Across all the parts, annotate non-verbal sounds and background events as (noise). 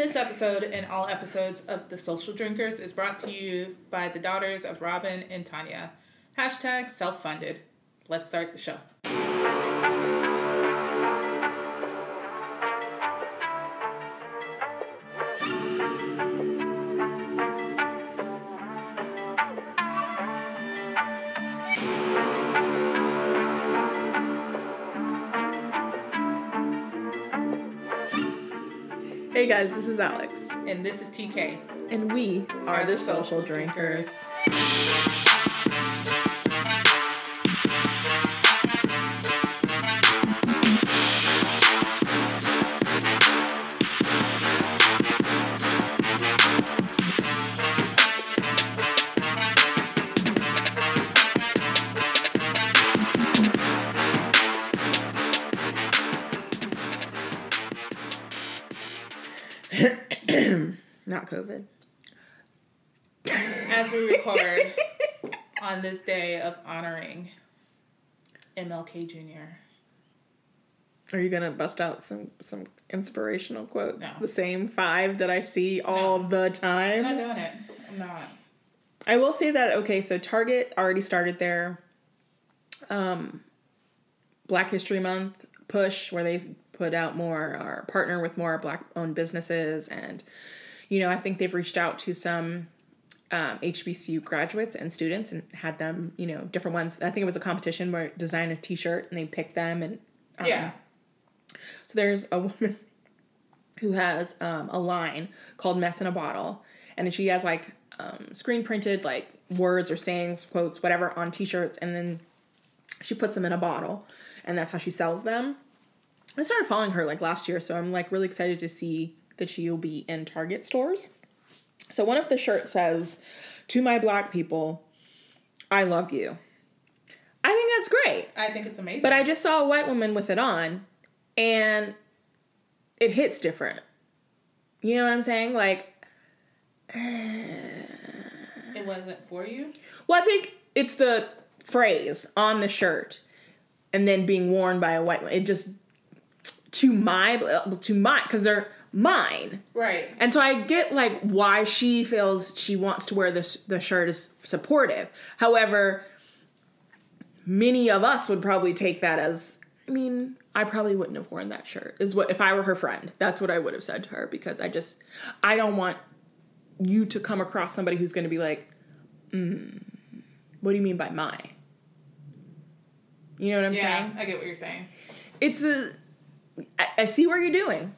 This episode and all episodes of The Social Drinkers is brought to you by the daughters of Robin and Tanya. Hashtag self funded. Let's start the show. Guys, this is Alex, And this is TK. and we are the Social Drinkers. Not COVID. As we record on this day of honoring MLK Jr. Are you gonna bust out some some inspirational quotes? No. The same five that I see all No. the time. I'm not doing it. I'm not. I will say that okay, so Target already started their um, Black History Month push where they put out more or partner with more black owned businesses and you know, I think they've reached out to some um, HBCU graduates and students and had them, you know, different ones. I think it was a competition where design a T-shirt and they picked them and um, Yeah. so there's a (laughs) woman who has um, a line called "Mess in a Bottle," and she has like um, screen printed like words or sayings, quotes, whatever on T-shirts, and then she puts them in a bottle, and that's how she sells them. I started following her like last year, so I'm like really excited to see that she'll be in Target stores. So one of the shirts says, "To my black people, I love you." I think that's great. I think it's amazing. But I just saw a white woman with it on, and it hits different. You know what I'm saying? Like, (sighs) it wasn't for you. well, I think it's the phrase on the shirt, and then being worn by a white woman. It just to my to my because they're mine, Right. and so I get like why she feels she wants to wear this the shirt is supportive. However, many of us would probably take that as I mean, I probably wouldn't have worn that shirt. Is what if I were her friend, that's what I would have said to her because I just I don't want you to come across somebody who's going to be like, mm, what do you mean by my? You know what I'm yeah, saying? I get what you're saying. It's a I, I see what you're doing.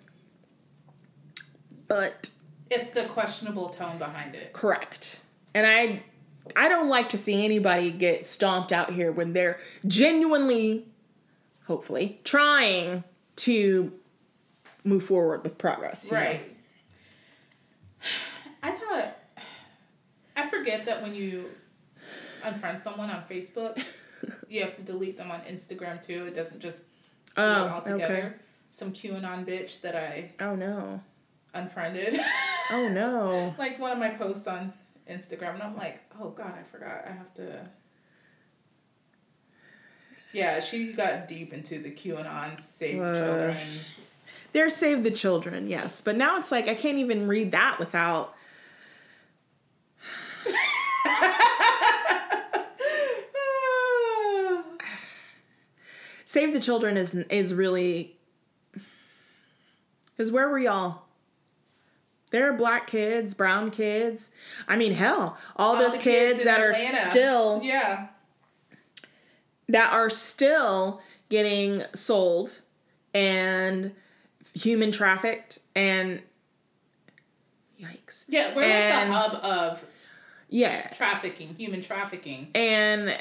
But It's the questionable tone behind it. Correct. And I I don't like to see anybody get stomped out here when they're genuinely hopefully trying to move forward with progress. you know? Right. (sighs) I thought (sighs) I forget that when you unfriend someone on Facebook, (laughs) you have to delete them on Instagram too. It doesn't just oh, go Oh, all together. okay. Some QAnon bitch that I Oh no. Unfriended. Oh no. (laughs) like one of my posts on Instagram, and I'm like, oh god, I forgot. I have to. Yeah, she got deep into the QAnon save the children. They're save the children, yes. But now it's like I can't even read that without (laughs) save the children is is really because where were y'all? There are black kids, brown kids. I mean, hell, all, All those the kids, that Atlanta. are still yeah that are still getting sold and human trafficked and yikes. yeah we're And- like the hub of Yeah. trafficking, human trafficking. and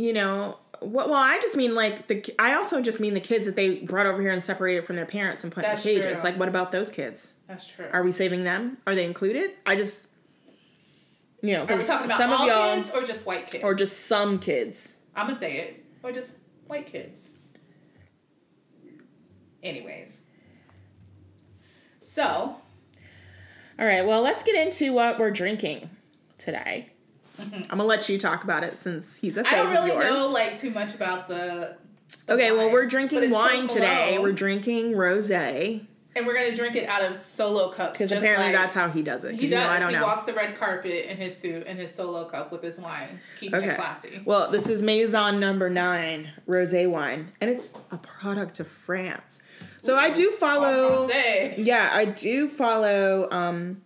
you know what well i just mean like the i also just mean the kids that they brought over here and separated from their parents and put That's in cages. true. like what about those kids? That's true. are we saving them? Are they included? I just you know Are we because talking about some all of y'all kids or just white kids? or just some kids. I'm gonna say it, or just white kids. Anyways, so. All right well let's get into what we're drinking today i'm gonna let you talk about it since he's a I don't really know like too much about the. the okay well we're drinking wine today we're drinking rosé and we're gonna drink it out of solo cups. Because apparently like that's how he does it. he you know, does. I don't he know. walks the red carpet in his suit and his solo cup with his wine, keeps Okay. it classy. Well, this is Maison number nine, rosé wine, and it's a product of France. So I do follow. Yeah, I do follow um,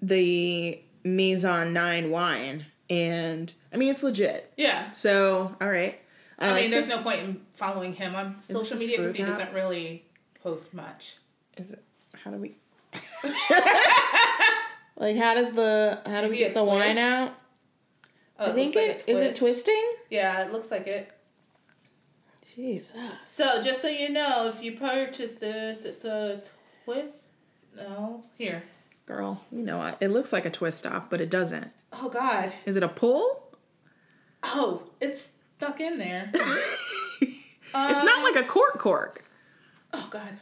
the Maison nine wine, and I mean it's legit. Yeah. So all right. I, uh, mean, like there's this. no point in following him on social media because he doesn't really post much. Is it? How do we? (laughs) like how does the how do we Maybe get the wine out? Oh, I think like it is it twisting. Yeah, it looks like it. Jesus. So just so you know, if you purchase this, it's a twist. No, here. Girl, you know what? It looks like a twist off, but it doesn't. Oh God. Is it a pull? Oh, it's stuck in there. (laughs) It's not um, like a cork cork. Oh God.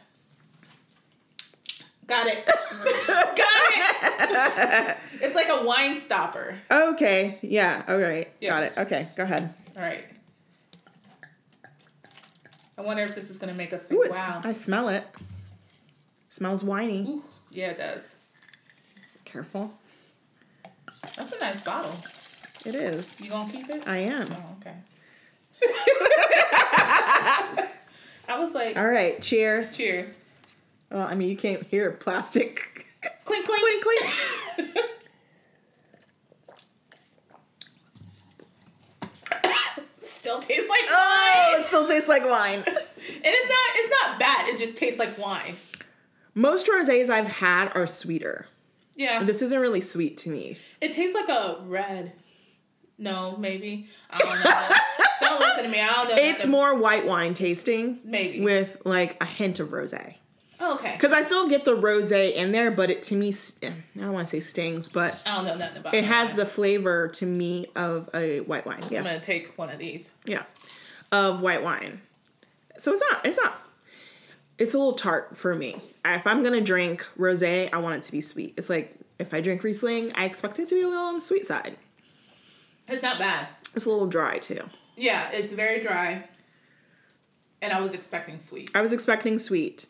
Got it. Got it. (laughs) it's like a wine stopper. Okay, yeah, all right. Yeah. Got it. Okay, go ahead. All right. I wonder if this is gonna make us say, Ooh, "Wow." I smell it. smells winey. Ooh, yeah, it does. Careful. That's a nice bottle. It is. You gonna keep it? I am. Oh, okay. (laughs) I was like, All right, cheers. cheers. Well, I mean, you can't hear plastic. (laughs) Clink, clink. clink, clink. (laughs) Still tastes like Oh, wine. it still tastes like wine. and it's not it's not bad. It just tastes like wine. Most rosés I've had are sweeter. Yeah. This isn't really sweet to me. It tastes like a red. No, maybe. I don't know. (laughs) don't listen to me. I don't know. It's more white wine tasting Maybe. with like a hint of rosé. Oh, okay. Because I still get the rosé in there, but it to me, eh, I don't want to say stings, but I don't know nothing about it has wine. the flavor to me of a white wine. I'm gonna take one of these. Yeah. Of white wine. So it's not, it's not, it's a little tart for me. If I'm to drink rosé, I want it to be sweet. It's like if I drink Riesling, I expect it to be a little on the sweet side. It's not bad. It's a little dry too. Yeah, it's very dry. And I was expecting sweet. I was expecting sweet,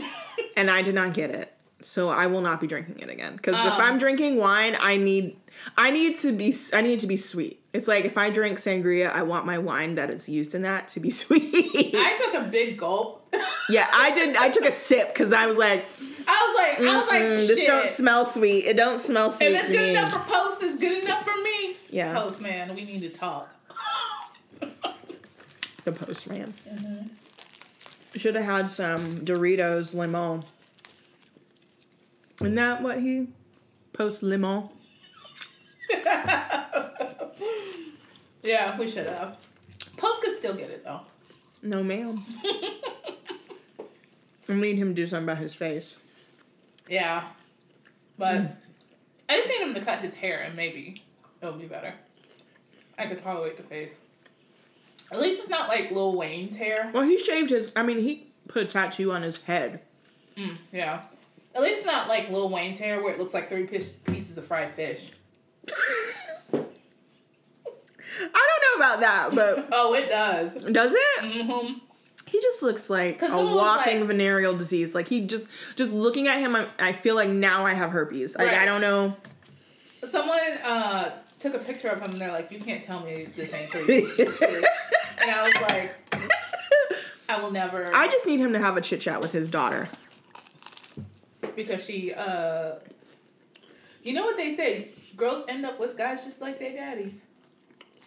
(laughs) and I did not get it. So I will not be drinking it again. Because if Um. I'm drinking wine, I need, I need to be, I need to be sweet. It's like if I drink sangria, I want my wine that is used in that to be (laughs) sweet. I took a big gulp. Yeah, I did. I took a sip because I was like, I was like, I was like, "Mm, shit. this don't smell sweet. It don't smell sweet if it's good me. enough for post, it's good enough for me. Yeah. Post man, we need to talk. (laughs) the postman. Mm-hmm. Should have had some Doritos limon. Isn't that what he post limon? (laughs) Yeah, we should have. Post could still get it though. No, ma'am. (laughs) I need him to do something about his face. Yeah. But Hmm. I just need him to cut his hair and maybe it'll be better. I could tolerate the face. At least it's not like Lil Wayne's hair. Well, he shaved his. I mean, he put a tattoo on his head. Mm, yeah. At least it's not like Lil Wayne's hair where it looks like three piece- pieces of fried fish. (laughs) I don't know about that, but (laughs) Oh, it does. does it? Mm-hmm. He just looks like a walking like- venereal disease. Like he just, just looking at him, I, I feel like now I have herpes. Like I don't know. Someone uh, took a picture of him and they're like, you can't tell me this ain't three pieces of fish. (laughs) And I was like, I will never. I just need him to have a chit chat with his daughter. because she, uh, you know what they say? Girls end up with guys just like their daddies.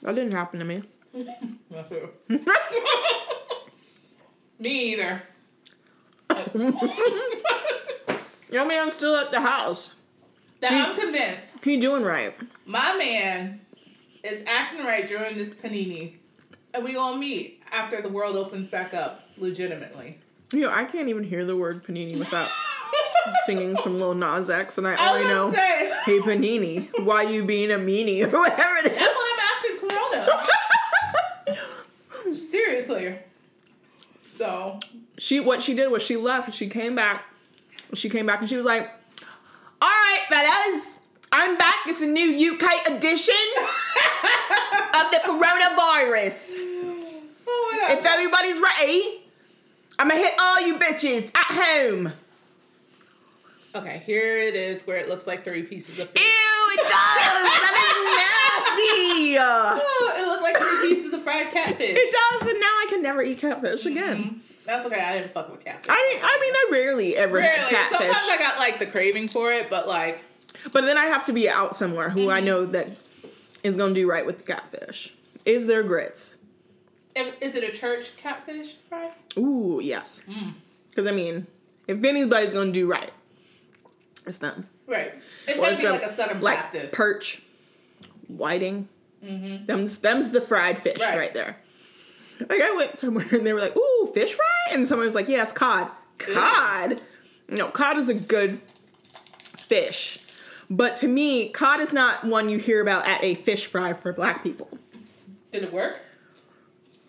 That didn't happen to me. (laughs) Not true. (laughs) Me either. (laughs) Your man's still at the house. Now I'm convinced He doing right. my man is acting right during this panini, and we gonna meet after the world opens back up legitimately. You know, I can't even hear the word panini without (laughs) singing some Lil Nas X, and I I only know, say "Hey panini, why you being a meanie?" or whatever it is. that's what I'm asking Corona. (laughs) Seriously. So she what she did was she left. And she came back. She came back and she was like, "All right, fellas, I'm back. It's a new UK edition (laughs) of the coronavirus. Oh. If everybody's ready, I'm gonna hit all you bitches at home. Okay, here it is where it looks like three pieces of Ew, it does. that is nasty. (laughs) Oh, it looked like three pieces of fried catfish. It does, and now I can never eat catfish mm-hmm. again. That's okay. I didn't fuck with catfish. I didn't. I mean, I rarely ever Rarely. catfish, Sometimes I got like the craving for it, but like but then I have to be out somewhere who I mm-hmm. know that is gonna do right with the catfish. Is there grits? if, is it a church catfish fry? Ooh, yes. Mm. Because I mean, if anybody's gonna do right, it's them. Right. It's gonna it's be gonna- like a Southern like Baptist. perch, whiting. Mm-hmm. Them's them's the fried fish Right. right. there. Like I went somewhere and they were like, "Ooh, fish fry," and someone was like, "Yes, cod." Cod. No, cod is a good fish, but to me, cod is not one you hear about at a fish fry for black people. Did it work?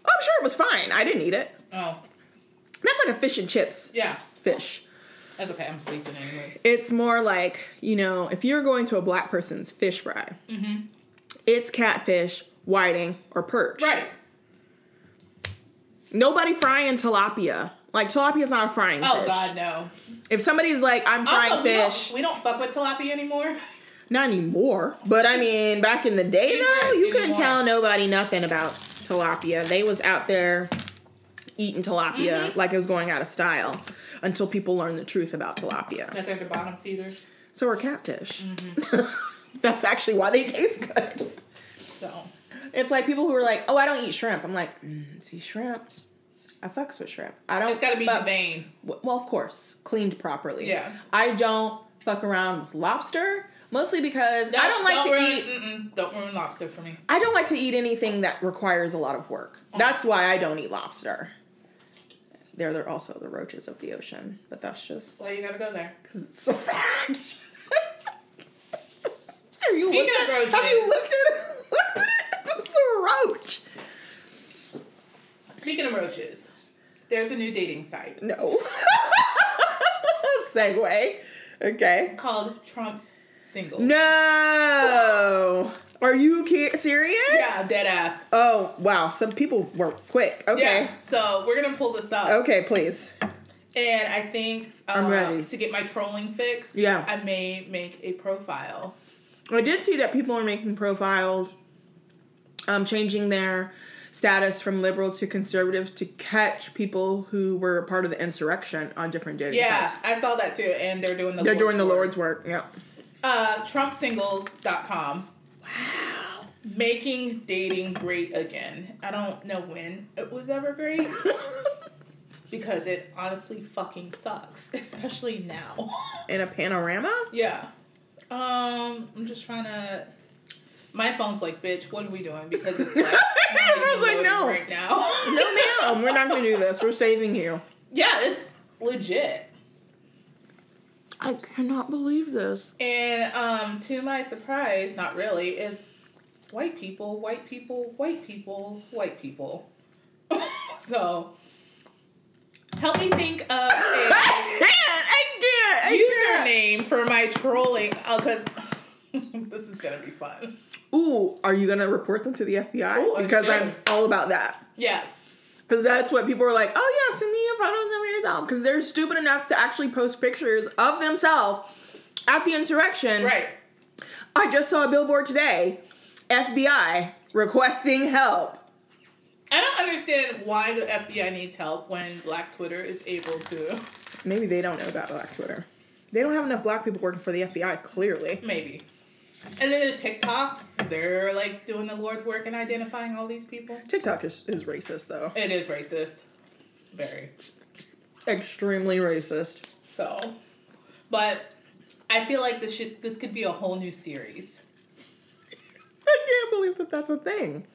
I'm sure it was fine. I didn't eat it. Oh, That's like a fish and chips yeah. fish. That's okay. I'm sleeping anyways. It's more like, you know, if you're going to a black person's fish fry, Mm-hmm. it's catfish, whiting, or perch. Right. Nobody frying tilapia. Like tilapia is not a frying Oh fish. God, no. If somebody's like, I'm frying Also, we don't- fish, We don't, fuck with tilapia anymore. (laughs) not anymore. But I mean, back in the day though, you couldn't anymore. tell nobody nothing about tilapia. They was out there eating tilapia Mm-hmm. like it was going out of style until people learned the truth about tilapia. That they're the bottom feeders. So are catfish. Mm-hmm. (laughs) That's actually why they taste good. So It's like people who are like, "Oh, I don't eat shrimp." I'm like, mm, "See, shrimp. I fucks with shrimp. I don't. it's got to be fuck- vein. Well, of course, cleaned properly. Yes. I don't fuck around with lobster, mostly because I don't like to ruin, eat. Don't ruin lobster for me. I don't like to eat anything that requires a lot of work. Oh. That's why I don't eat lobster. They're, they're also the roaches of the ocean, but that's just Why you gotta go there? because it's a fact. (laughs) have you Speaking looked of at, roaches- Have you looked at (laughs) It's a roach. Speaking of roaches, there's a new dating site No. (laughs) Segue. Okay. called Trump Singles. No. Are you serious? Yeah, dead ass. Oh wow, some people were quick. Okay. Yeah. So we're gonna pull this up, Okay, please. and I think I'm uh, ready. to get my trolling fix. Yeah. I may make a profile. I did see that people are making profiles, um, changing their status from liberal to conservative to catch people who were part of the insurrection on different dating Yeah, sites. I saw that too, and they're doing the They're Lord's doing the work. Lord's work. Yeah. Uh, TrumpSingles.com. Making dating great again. I don't know when it was ever great (laughs) because it honestly fucking sucks, especially now. In a panorama? yeah. Um, I'm just trying to. My phone's like, bitch, what are we doing? Because it's like, (laughs) I was like, no. right now. No, ma'am. We're not going to do this. We're saving you. yeah, it's legit. I cannot believe this. And um, to my surprise, not really, it's white people, white people, white people, white people. (laughs) so, help me think of a I can't. I can't. I can't. username for my trolling. Oh, because (laughs) this is going to be fun. Ooh, are you gonna report them to the FBI? Ooh, because. I'm all about that. Yes. Because that's what people are like. Oh yeah, send me a photo of them yourself. Because they're stupid enough to actually post pictures of themselves at the insurrection. Right. I just saw a billboard today. FBI requesting help. I don't understand why the FBI needs help when Black Twitter is able to. Maybe they don't know about Black Twitter. They don't have enough black people working for the FBI. Clearly. Maybe. And then the TikToks, they're like doing the Lord's work and identifying all these people. TikTok is, is racist though. It is racist. Very. Extremely racist. So, but I feel like this should this could be a whole new series. I can't believe that that's a thing.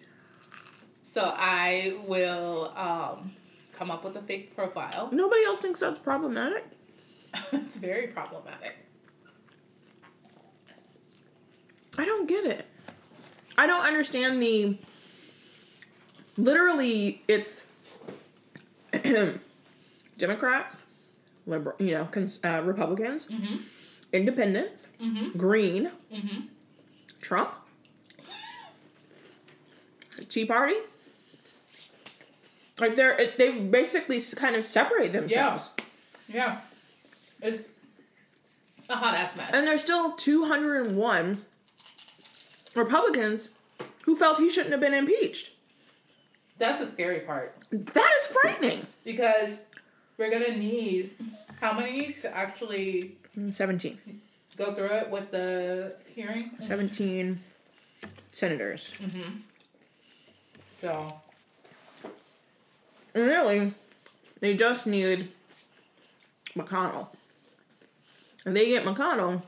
So I will um, come up with a fake profile. Nobody else thinks that's problematic. (laughs) it's very problematic. I don't get it. I don't understand the. Literally, it's (clears throat) Democrats, liberal, you know, cons- uh, Republicans, Mm-hmm. Independents, Mm-hmm. Green, Mm-hmm. Trump, Tea Party. Like they're it- they basically kind of separate themselves. Yeah. Yeah. It's a hot ass mess. And there's still 201 Republicans who felt he shouldn't have been impeached. That's the scary part. That is frightening. Because we're gonna need how many to actually mm, 17. go through it with the hearing? 17 senators. Mm-hmm. So And really, they just need McConnell. If they get McConnell,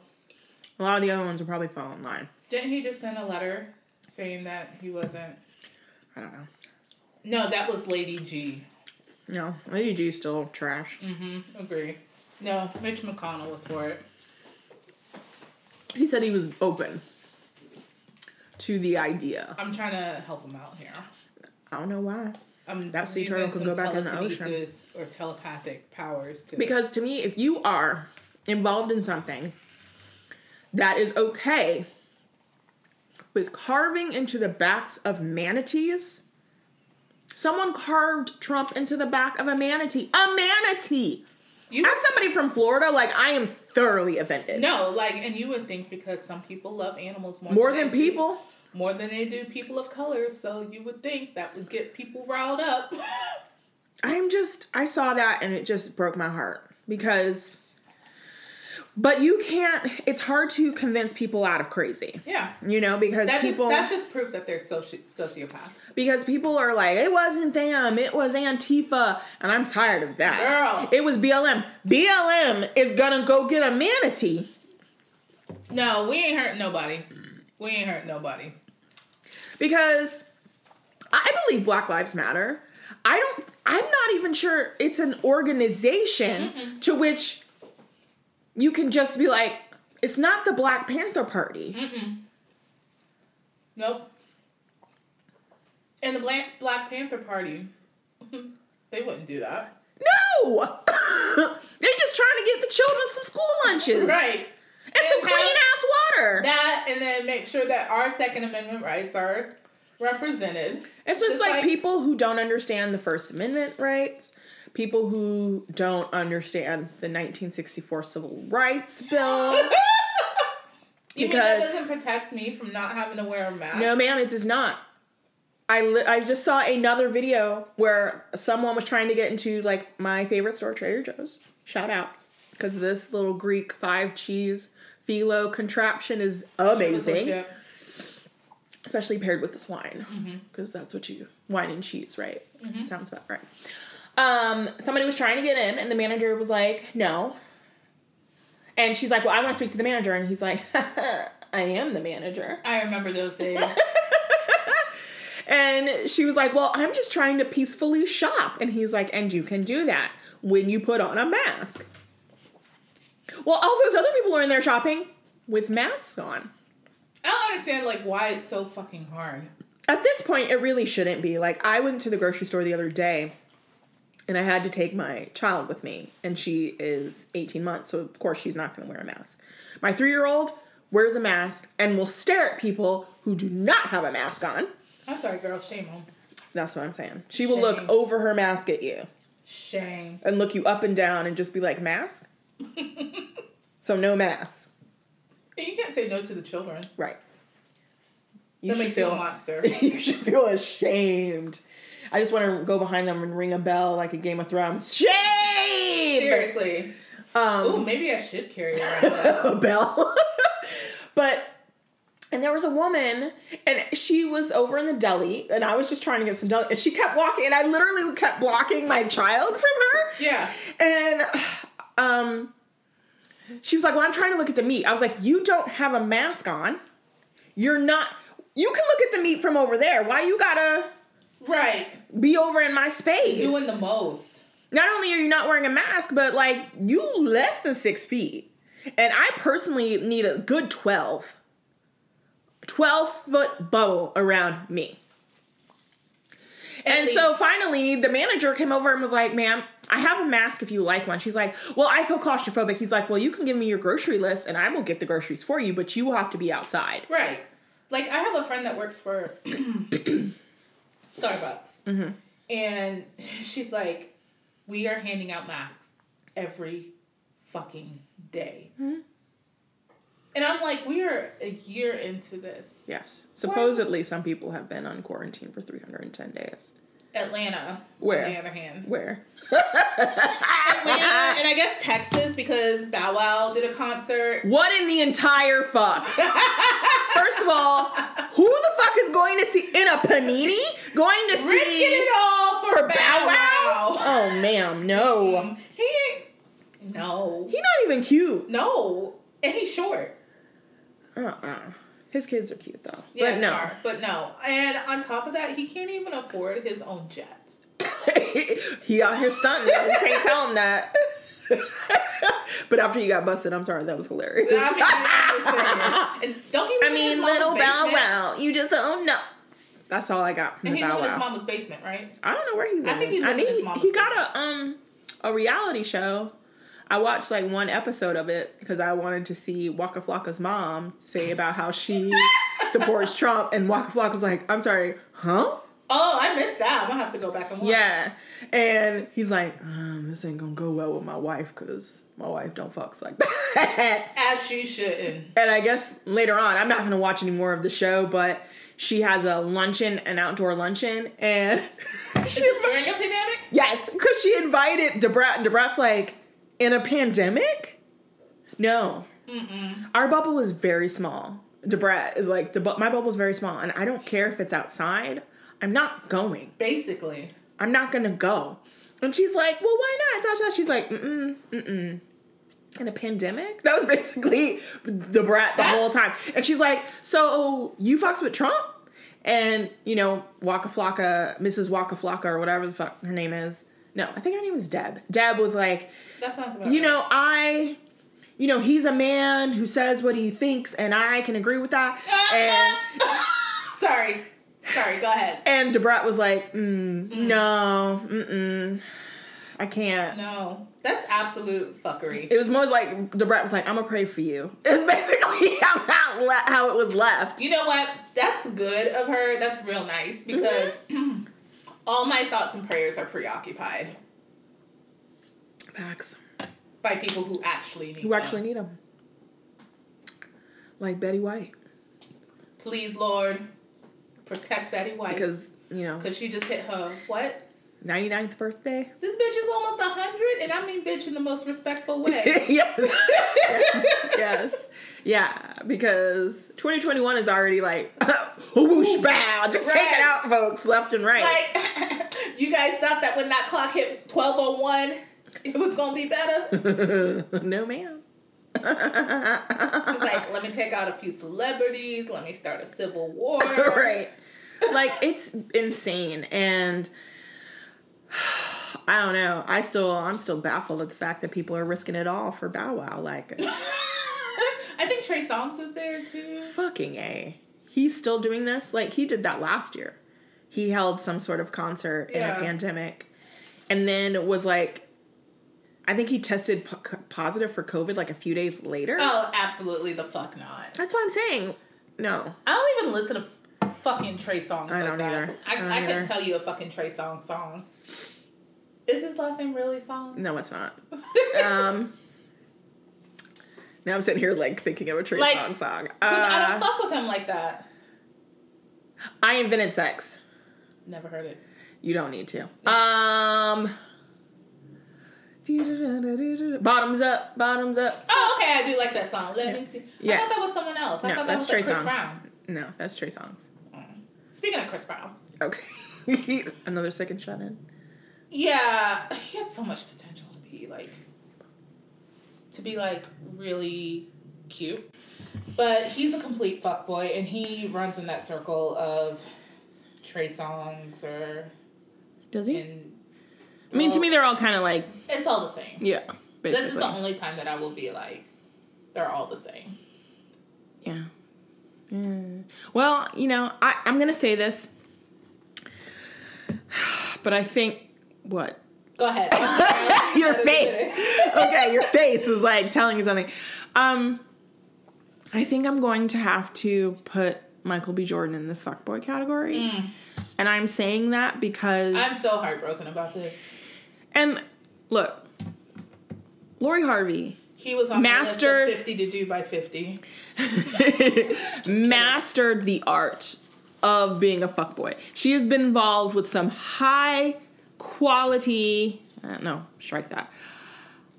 a lot of the other ones will probably fall in line. Didn't he just send a letter saying that he wasn't I don't know. No, that was Lady G. No, Lady G's still trash. Mm-hmm. Agree. No, Mitch McConnell was for it. He said he was open to the idea. I'm trying to help him out here. I don't know why. I'm That sea turtle could go back in the ocean. Or telepathic powers to Because to me, if you are involved in something that is okay with carving into the backs of manatees, someone carved Trump into the back of a manatee. A manatee! you As somebody from Florida, like I am thoroughly offended. no like, and you would think because some people love animals more More than do- people. more than they do people of color. So you would think that would get people riled up. (laughs) I'm just I saw that and it just broke my heart because but you can't it's hard to convince people out of crazy. yeah, You know, because that just that's just proof that they're soci- sociopaths. because people are like, it wasn't them, it was Antifa, and I'm tired of that. Girl. It was BLM. BLM is gonna go get a manatee No, we ain't hurt nobody. We ain't hurt nobody. because I believe Black Lives Matter. I don't. I'm not even sure it's an organization to which you can just be like, it's not the Black Panther Party. Nope. And the Black Black Panther Party, (laughs) they wouldn't do that. No, (coughs) they're just trying to get the children some school lunches Right. and some clean ass water. That and then make sure that our Second Amendment rights are represented. It's just Just like, like- people who don't understand the First Amendment rights, people who don't understand the 1964 Civil Rights (laughs) Bill. Because- that doesn't protect me from not having to wear a mask? no, ma'am, it does not. I, li- I just saw another video where someone was trying to get into like my favorite store, Trader Joe's. Shout out. Because this little Greek five cheese phyllo contraption is amazing. especially paired with this wine mm-hmm. because that's what you wine and cheese right mm-hmm. sounds about right um somebody was trying to get in and the manager was like no and she's like well i want to speak to the manager and he's like (laughs) i am the manager I remember those days. (laughs) and she was like well i'm just trying to peacefully shop and he's like and you can do that when you put on a mask well all those other people are in there shopping with masks on I don't understand like why it's so fucking hard. At this point, it really shouldn't be. Like, I went to the grocery store the other day and I had to take my child with me, and she is 18 months, so of course she's not going to wear a mask. My three year old wears a mask and will stare at people who do not have a mask on. I'm sorry, girl. Shame on. That's what I'm saying. She will look over her mask at you Shame. and look you up and down and just be like, mask? (laughs) so, no mask. You can't say no to the children. Right. That makes you a monster. (laughs) you should feel ashamed. I just want to go behind them and ring a bell like a Game of Thrones. Shame! Seriously. Um, Ooh, maybe I should carry (laughs) a bell. (laughs) but, and there was a woman, and she was over in the deli, and I was just trying to get some deli, and she kept walking, and I literally kept blocking my child from her. Yeah. And, (sighs) um, she was like, Well, I'm trying to look at the meat. I was like, You don't have a mask on. You're not. You can look at the meat from over there. Why you gotta Right. be over in my space? Doing the most. Not only are you not wearing a mask, but like you less than six feet. And I personally need a good 12. 12 foot bubble around me. At And least. so finally, the manager came over and was like, ma'am, I have a mask if you like one. She's like, well, I feel claustrophobic. He's like, well, you can give me your grocery list and I will get the groceries for you, but you will have to be outside. Right. Like I have a friend that works for (clears throat) Starbucks. Mm-hmm. And (laughs) she's like, we are handing out masks every fucking day. Mhm. And I'm like, we are a year into this. Yes. Supposedly, some people have been on quarantine for 310 days. Atlanta, Where? on the other hand. Where? Atlanta, and I guess (laughs) Texas because Bow Wow did a concert. What in the entire fuck? First of all, who the fuck is going to see in a panini? Going to Risking see it all for, for Bow, Bow Wow? Wow. Oh, ma'am, no. Mm-hmm. He ain't. No. He's not even cute. No. And he's short. Uh-uh. His kids are cute though. Yeah, but they no. are. But no. And on top of that, he can't even afford his own jets. (laughs) he out here stunting. You can't tell him that. (laughs) but after you got busted, I'm sorry, that was hilarious. I mean, I'm just. And don't he I mean, little Bow? Wow, you just don't know. That's all I got from And the he Bow in his Wow. mama's basement, right? I don't know where he lived. I think he lived in his mama's he got a um a reality show. I watched like one episode of it because I wanted to see Waka Flocka's mom say about how she (laughs) supports Trump, and Waka Flocka's like, "I'm sorry, huh?" Oh, I missed that. I'm gonna have to go back and watch. Yeah, and he's like, um, "This ain't gonna go well with my wife because my wife don't fucks like that." (laughs) As she shouldn't. And I guess later on, I'm not gonna watch any more of the show, but she has a luncheon, an outdoor luncheon, and (laughs) she's during a pandemic? yes, because she invited Debrat, and Debrat's like, in a pandemic? No, Mm-mm. our bubble is very small. Debrat is like, the bu- my bubble is very small, and I don't care if it's outside. I'm not going. Basically. I'm not gonna go. And she's like, well, why not? Tasha? She's like, mm-mm, mm-mm. In a pandemic? That was (laughs) basically the brat the That's- whole time. And she's like, so you fucks with Trump? And, you know, Waka Flocka, Mrs. Waka Flocka, or whatever the fuck her name is. No, I think her name was Deb. Deb was like, That sounds about you right. know, I, you know, he's a man who says what he thinks, and I can agree with that. Ah, and (laughs) Sorry. Sorry, go ahead. and Debrat was like, mm, mm, no, mm-mm, I can't. No. That's absolute fuckery. It was more like Debrat was like, "I'm gonna pray for you." It was (laughs) basically how, how, how it was left. You know what? That's good of her. That's real nice because mm-hmm. (clears throat) all my thoughts and prayers are preoccupied Facts. by people who actually need them. Who them. actually need them? Like Betty White, Please, Lord, protect Betty White because you know, because she just hit her what? 99th birthday. This bitch is almost hundred, and I mean bitch in the most respectful way. (laughs) yes. yes, yes, yeah. Because 2021 is already like (laughs) whoosh bow, just Right. take it out, folks, left and right. like, (laughs) you guys thought that when that clock hit twelve oh one, it was gonna be better. (laughs) no, ma'am. She's like, let me take out a few celebrities. Let me start a civil war. right. Like it's insane and (sighs) I don't know. I still I'm still baffled at the fact that people are risking it all for Bow Wow. Like Trey Songz was there too. fucking A. He's still doing this? Like he did that last year. He held some sort of concert in a pandemic and then was like I think he tested po- positive for COVID like a few days later. Oh, absolutely the fuck not. That's what I'm saying. No. I don't even listen to f- fucking Trey Songz I like don't that. either. I, I I, couldn't tell you a fucking Trey Song song. Is his last name really Songs? No, it's not. (laughs) um now I'm sitting here like thinking of a Trey Like, Songz song. Because I Uh, don't fuck with him like that. I invented sex. Never heard it. You don't need to. Um. Bottoms up, bottoms up. Oh, okay. I do like that song. Let me see. Yeah. I thought that was someone else. I No, thought that was Trey like Chris Songz. Brown. No, that's Trey Songz. Speaking of Chris Brown, Okay. (laughs) Another second shot in. yeah, he had so much potential to be like, to be like really cute, but he's a complete fuckboy, and he runs in that circle of Trey Songz or Does he? and. I mean, to me, they're all kind of like, it's all the same. yeah, basically. This is the only time that I will be like, they're all the same. Yeah. Yeah. Well, you know, I, I'm going to say this, (sighs) but I think, what? Go ahead. (laughs) your face. okay, your face is like telling you something. Um, I think I'm going to have to put Michael B. Jordan in the fuckboy category. And I'm saying that because I'm so heartbroken about this. and look, Lori Harvey He was on Mastered- the list of 50 to do by 50. (laughs) mastered the art of being a fuckboy. She has been involved with some high quality, uh, no, strike that.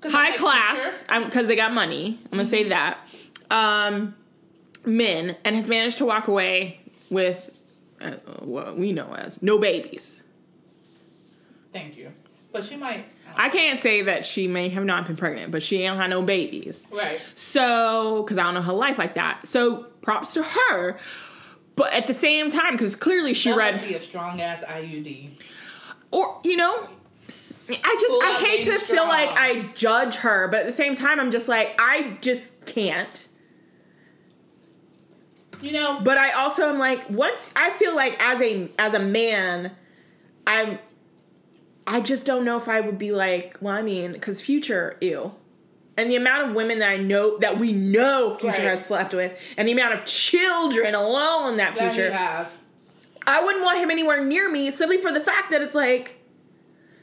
High class, because they got money. I'm gonna say that. Um, men, and has managed to walk away with uh, what we know as no babies. Thank you. But she might. I can't say that she may have not been pregnant, but she ain't had no babies. Right. So, because I don't know her life like that. So, props to her. But at the same time, because clearly she That read, be a strong ass IUD. Or you know, I just Pull I hate to baby feel like. I judge her, but at the same time, I'm just like I just can't. You know, But I also am like once I feel like as a as a man, I'm. I just don't know if I would be like. Well, I mean, because Future, ew. And the amount of women that I know that we know Future Right. has slept with, and the amount of children alone that that Future has. I wouldn't want him anywhere near me simply for the fact that it's like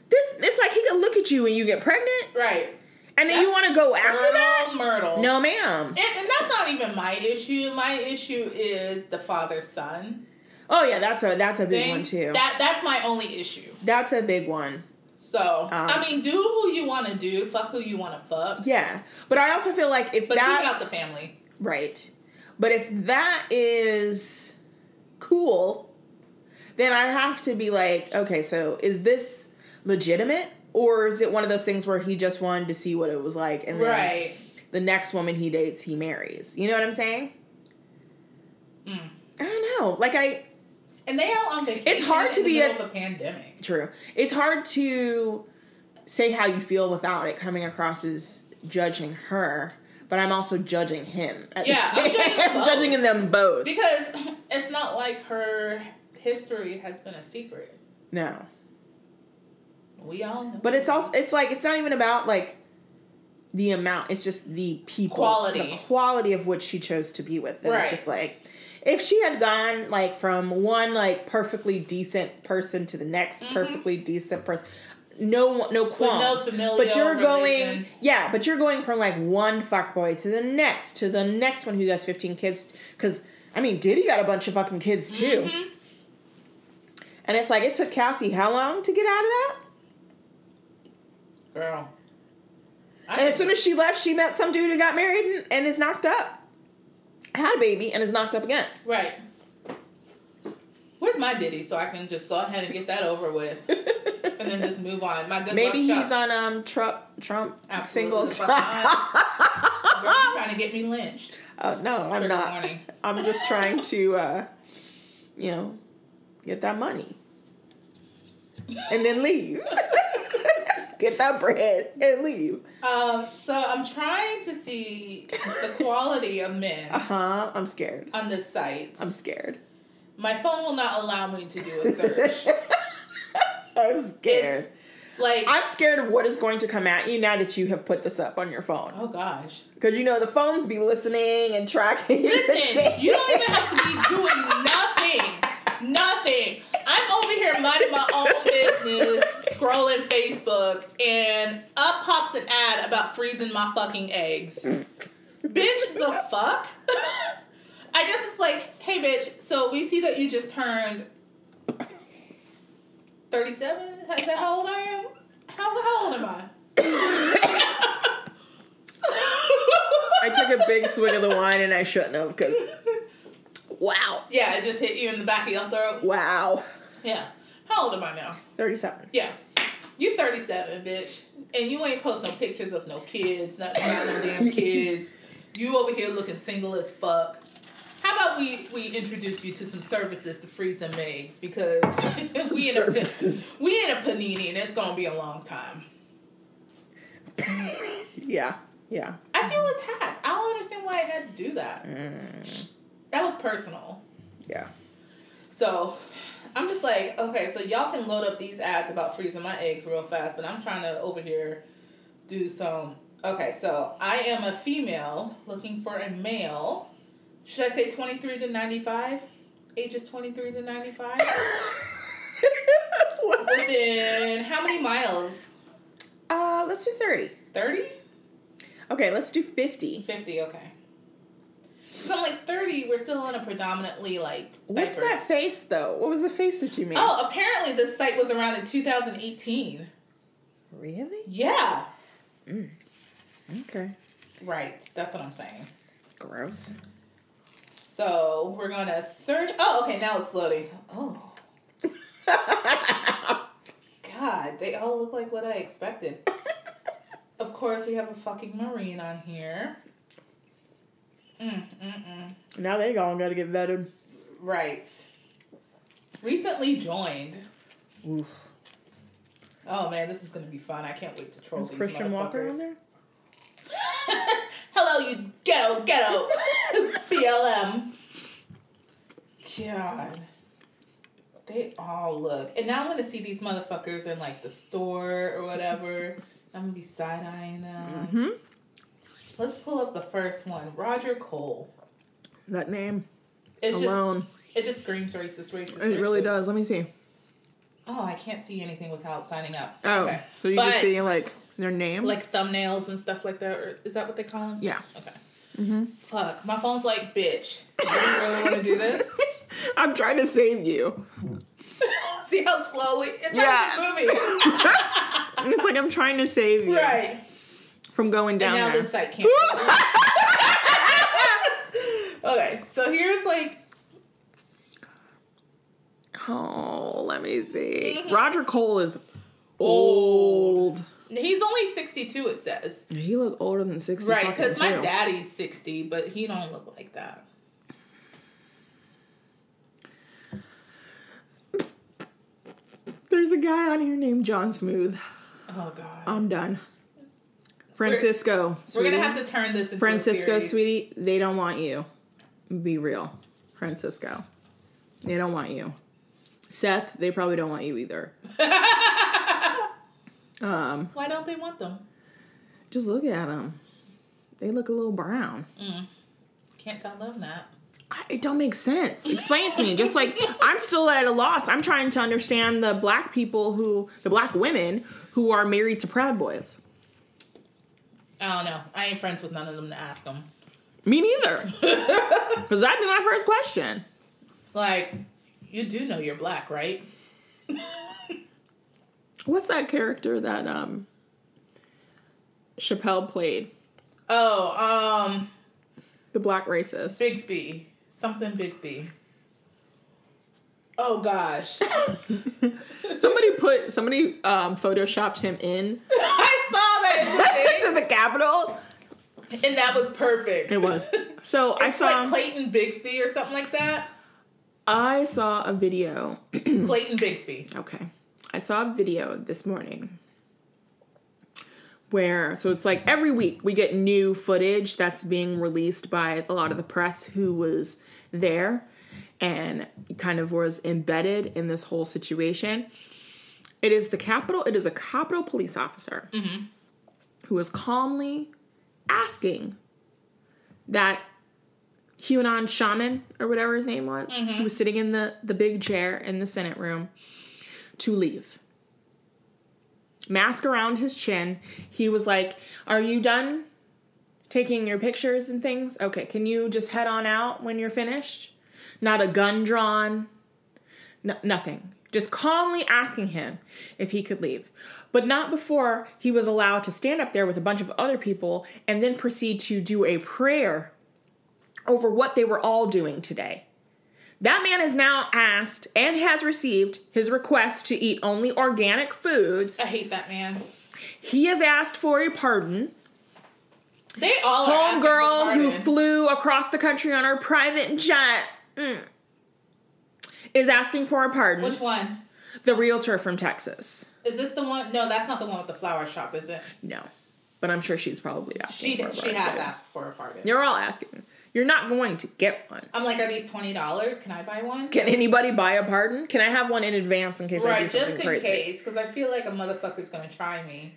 this. It's like he could look at you and you get pregnant, Right. and then you want to go after Myrtle, that. Myrtle. No, ma'am. And, and that's not even my issue. My issue is the father son Oh yeah, that's a that's a big thing. one too. That that's my only issue. that's a big one. So Um, I mean, do who you want to do, fuck who you want to fuck, Yeah, but I also feel like if but keep that's it out the family. right, but if that is cool, then I have to be like, okay, so is this legitimate? Or is it one of those things where he just wanted to see what it was like, and then Right. the next woman he dates, he marries. You know what I'm saying? Mm. I don't know. Like I And they all on vacation. It's hard to be middle a- of a pandemic. true. It's hard to say how you feel without it coming across as judging her, but I'm also judging him. at the Yeah, I'm (laughs) judging both. judging them both. Because it's not like her history has been a secret. No. We all know. But it's also it's like it's not even about like the amount, it's just the people. Quality. The quality of which she chose to be with. And Right. it's just like if she had gone like from one like perfectly decent person to the next perfectly decent person no one- no qualms. Mm-hmm. no but you're going yeah but you're going from like one fuckboy to the next to the next one who has 15 kids because i mean diddy got a bunch of fucking kids too Mhm. And it's like it took cassie how long to get out of that Girl. I and as soon as she left she met some dude who got married and, and is knocked up had a baby and is knocked up again Right. Where's my Diddy so I can just go ahead and get that over with and then just move on? My good maybe he's on um trump trump Absolutely singles the fuck not. Girl, you trying to get me lynched. (laughs) oh no i'm not i'm just trying to uh you know get that money and then leave (laughs) get that bread and leave Um, so I'm trying to see the quality of men uh-huh i'm scared on this site. i'm scared My phone will not allow me to do a search. (laughs) i'm scared It's like, i'm scared of what is going to come at you now that you have put this up on your phone oh gosh. because you know the phones be listening and tracking (laughs) Listen, you don't even have to be doing nothing. Nothing. I'm over here minding my own business, scrolling Facebook, and up pops an ad about freezing my fucking eggs. bitch, the fuck? (laughs) I guess it's like, hey, bitch, so we see that you just turned 37? Is that how old I am? How, the how old am I? I took a big swig of the wine and I shouldn't have because (laughs) wow, Yeah, it just hit you in the back of your throat. wow, Yeah. How old am I now? thirty-seven. Yeah. You 37, bitch. And you ain't post no pictures of no kids, not, no damn (laughs) kids. You over here looking single as fuck. How about we we introduce you to some services to freeze them eggs because (laughs) we in a we in a panini and it's gonna be a long time. (laughs) Yeah, yeah. I feel attacked. I don't understand why I had to do that. Mm. That was personal. Yeah. So I'm just like, okay, so y'all can load up these ads about freezing my eggs real fast, but I'm trying to over here do some. Okay, so I am a female looking for a male. Should I say 23 to 95? Ages 23 to 95? (laughs) within how many miles? Uh, let's do 30. 30? Okay, let's do 50. 50, okay. So I'm like 30, we're still in a predominantly like What's diverse- that face though? What was the face that you made? Oh, apparently this site was around in 2018. really? Yeah. Mm. Okay. Right. That's what I'm saying. Gross. So we're gonna search. Oh, okay. Now it's loading. Oh. (laughs) God, they all look like what I expected. (laughs) of course, we have a fucking marine on here. Mm, mm, mm. Now they all got to get vetted. Right. Recently joined. Oof. Oh man, this is gonna be fun. I can't wait to troll Is these Christian Walker on there? (laughs) Hello, you ghetto, ghetto. (laughs) BLM. God. They all look. And now I'm to see these motherfuckers in like the store or whatever. I'm to be side eyeing them. Hmm. Let's pull up the first one Roger Cole. That name It's alone. just, it just screams racist, racist. it really does. Let me see. Oh, I can't see anything without signing up. Oh, okay. so you But, just see like their name? like thumbnails and stuff like that. Or is that what they call them? yeah. Okay. Mm-hmm. Fuck. My phone's like, bitch. Do You really want to do this? (laughs) I'm trying to save you. (laughs) See how slowly? It's Yeah. not even moving. (laughs) It's like I'm trying to save you right. From going And down now there. this site can't. (laughs) okay, so here's like oh, let me see. Mm-hmm. Roger Cole is old. he's only sixty two. It says He look older than sixty. right because because my daddy's sixty, but he don't look like that. There's a guy on here named John Smooth. Oh god. I'm done. Francisco. We're sweetie. gonna have to turn this into Francisco, sweetie. They don't want you. Be real, Francisco. They don't want you. Seth. They probably don't want you either. (laughs) um, Why don't they want them? just look at them. They look a little brown. Can't tell them that. I, it don't make sense. Explain to me. Just like I'm still at a loss. I'm trying to understand the black people who, the black women who are married to Proud Boys. I don't know. I ain't friends with none of them to ask them. Me neither. (laughs) Because that'd be my first question. Like, you do know you're black, right? (laughs) What's that character that um Chappelle played? Oh, um, The black racist. Bigsby. Something Bigsby. Oh gosh. (laughs) Somebody put somebody um photoshopped him in I saw that to the Capitol. and that was perfect. It was. So I It's saw like Clayton Bigsby or something like that. I saw a video. (clears throat) Clayton Bigsby. Okay. I saw a video this morning where so it's like every week we get new footage that's being released by a lot of the press who was there and kind of was embedded in this whole situation. It is the Capitol, it is a Capitol police officer mm-hmm. Who is calmly asking that QAnon shaman or whatever his name was, who mm-hmm. was sitting in the, the big chair in the Senate room, to leave. Mask around his chin. He was like, Are you done taking your pictures and things? Okay, can you just head on out when you're finished? Not a gun drawn, no, nothing. Just calmly asking him if he could leave. But not before he was allowed to stand up there with a bunch of other people and then proceed to do a prayer over what they were all doing today. That man is now asked and has received his request to eat only organic foods. I hate that man. He has asked for a pardon. They all Homegirl who flew across the country on her private jet mm, is asking for a pardon. Which one? The realtor from Texas. Is this the one? No, that's not the one with the flower shop, is it? No, but I'm sure she's probably asking. She for a she pardon. has asked for a pardon. You're all asking. You're not going to get one. I'm like, are these twenty dollars? Can I buy one? Can anybody buy a pardon? Can I have one in advance in case I do right, just in crazy? case, because I feel like a motherfucker's gonna try me.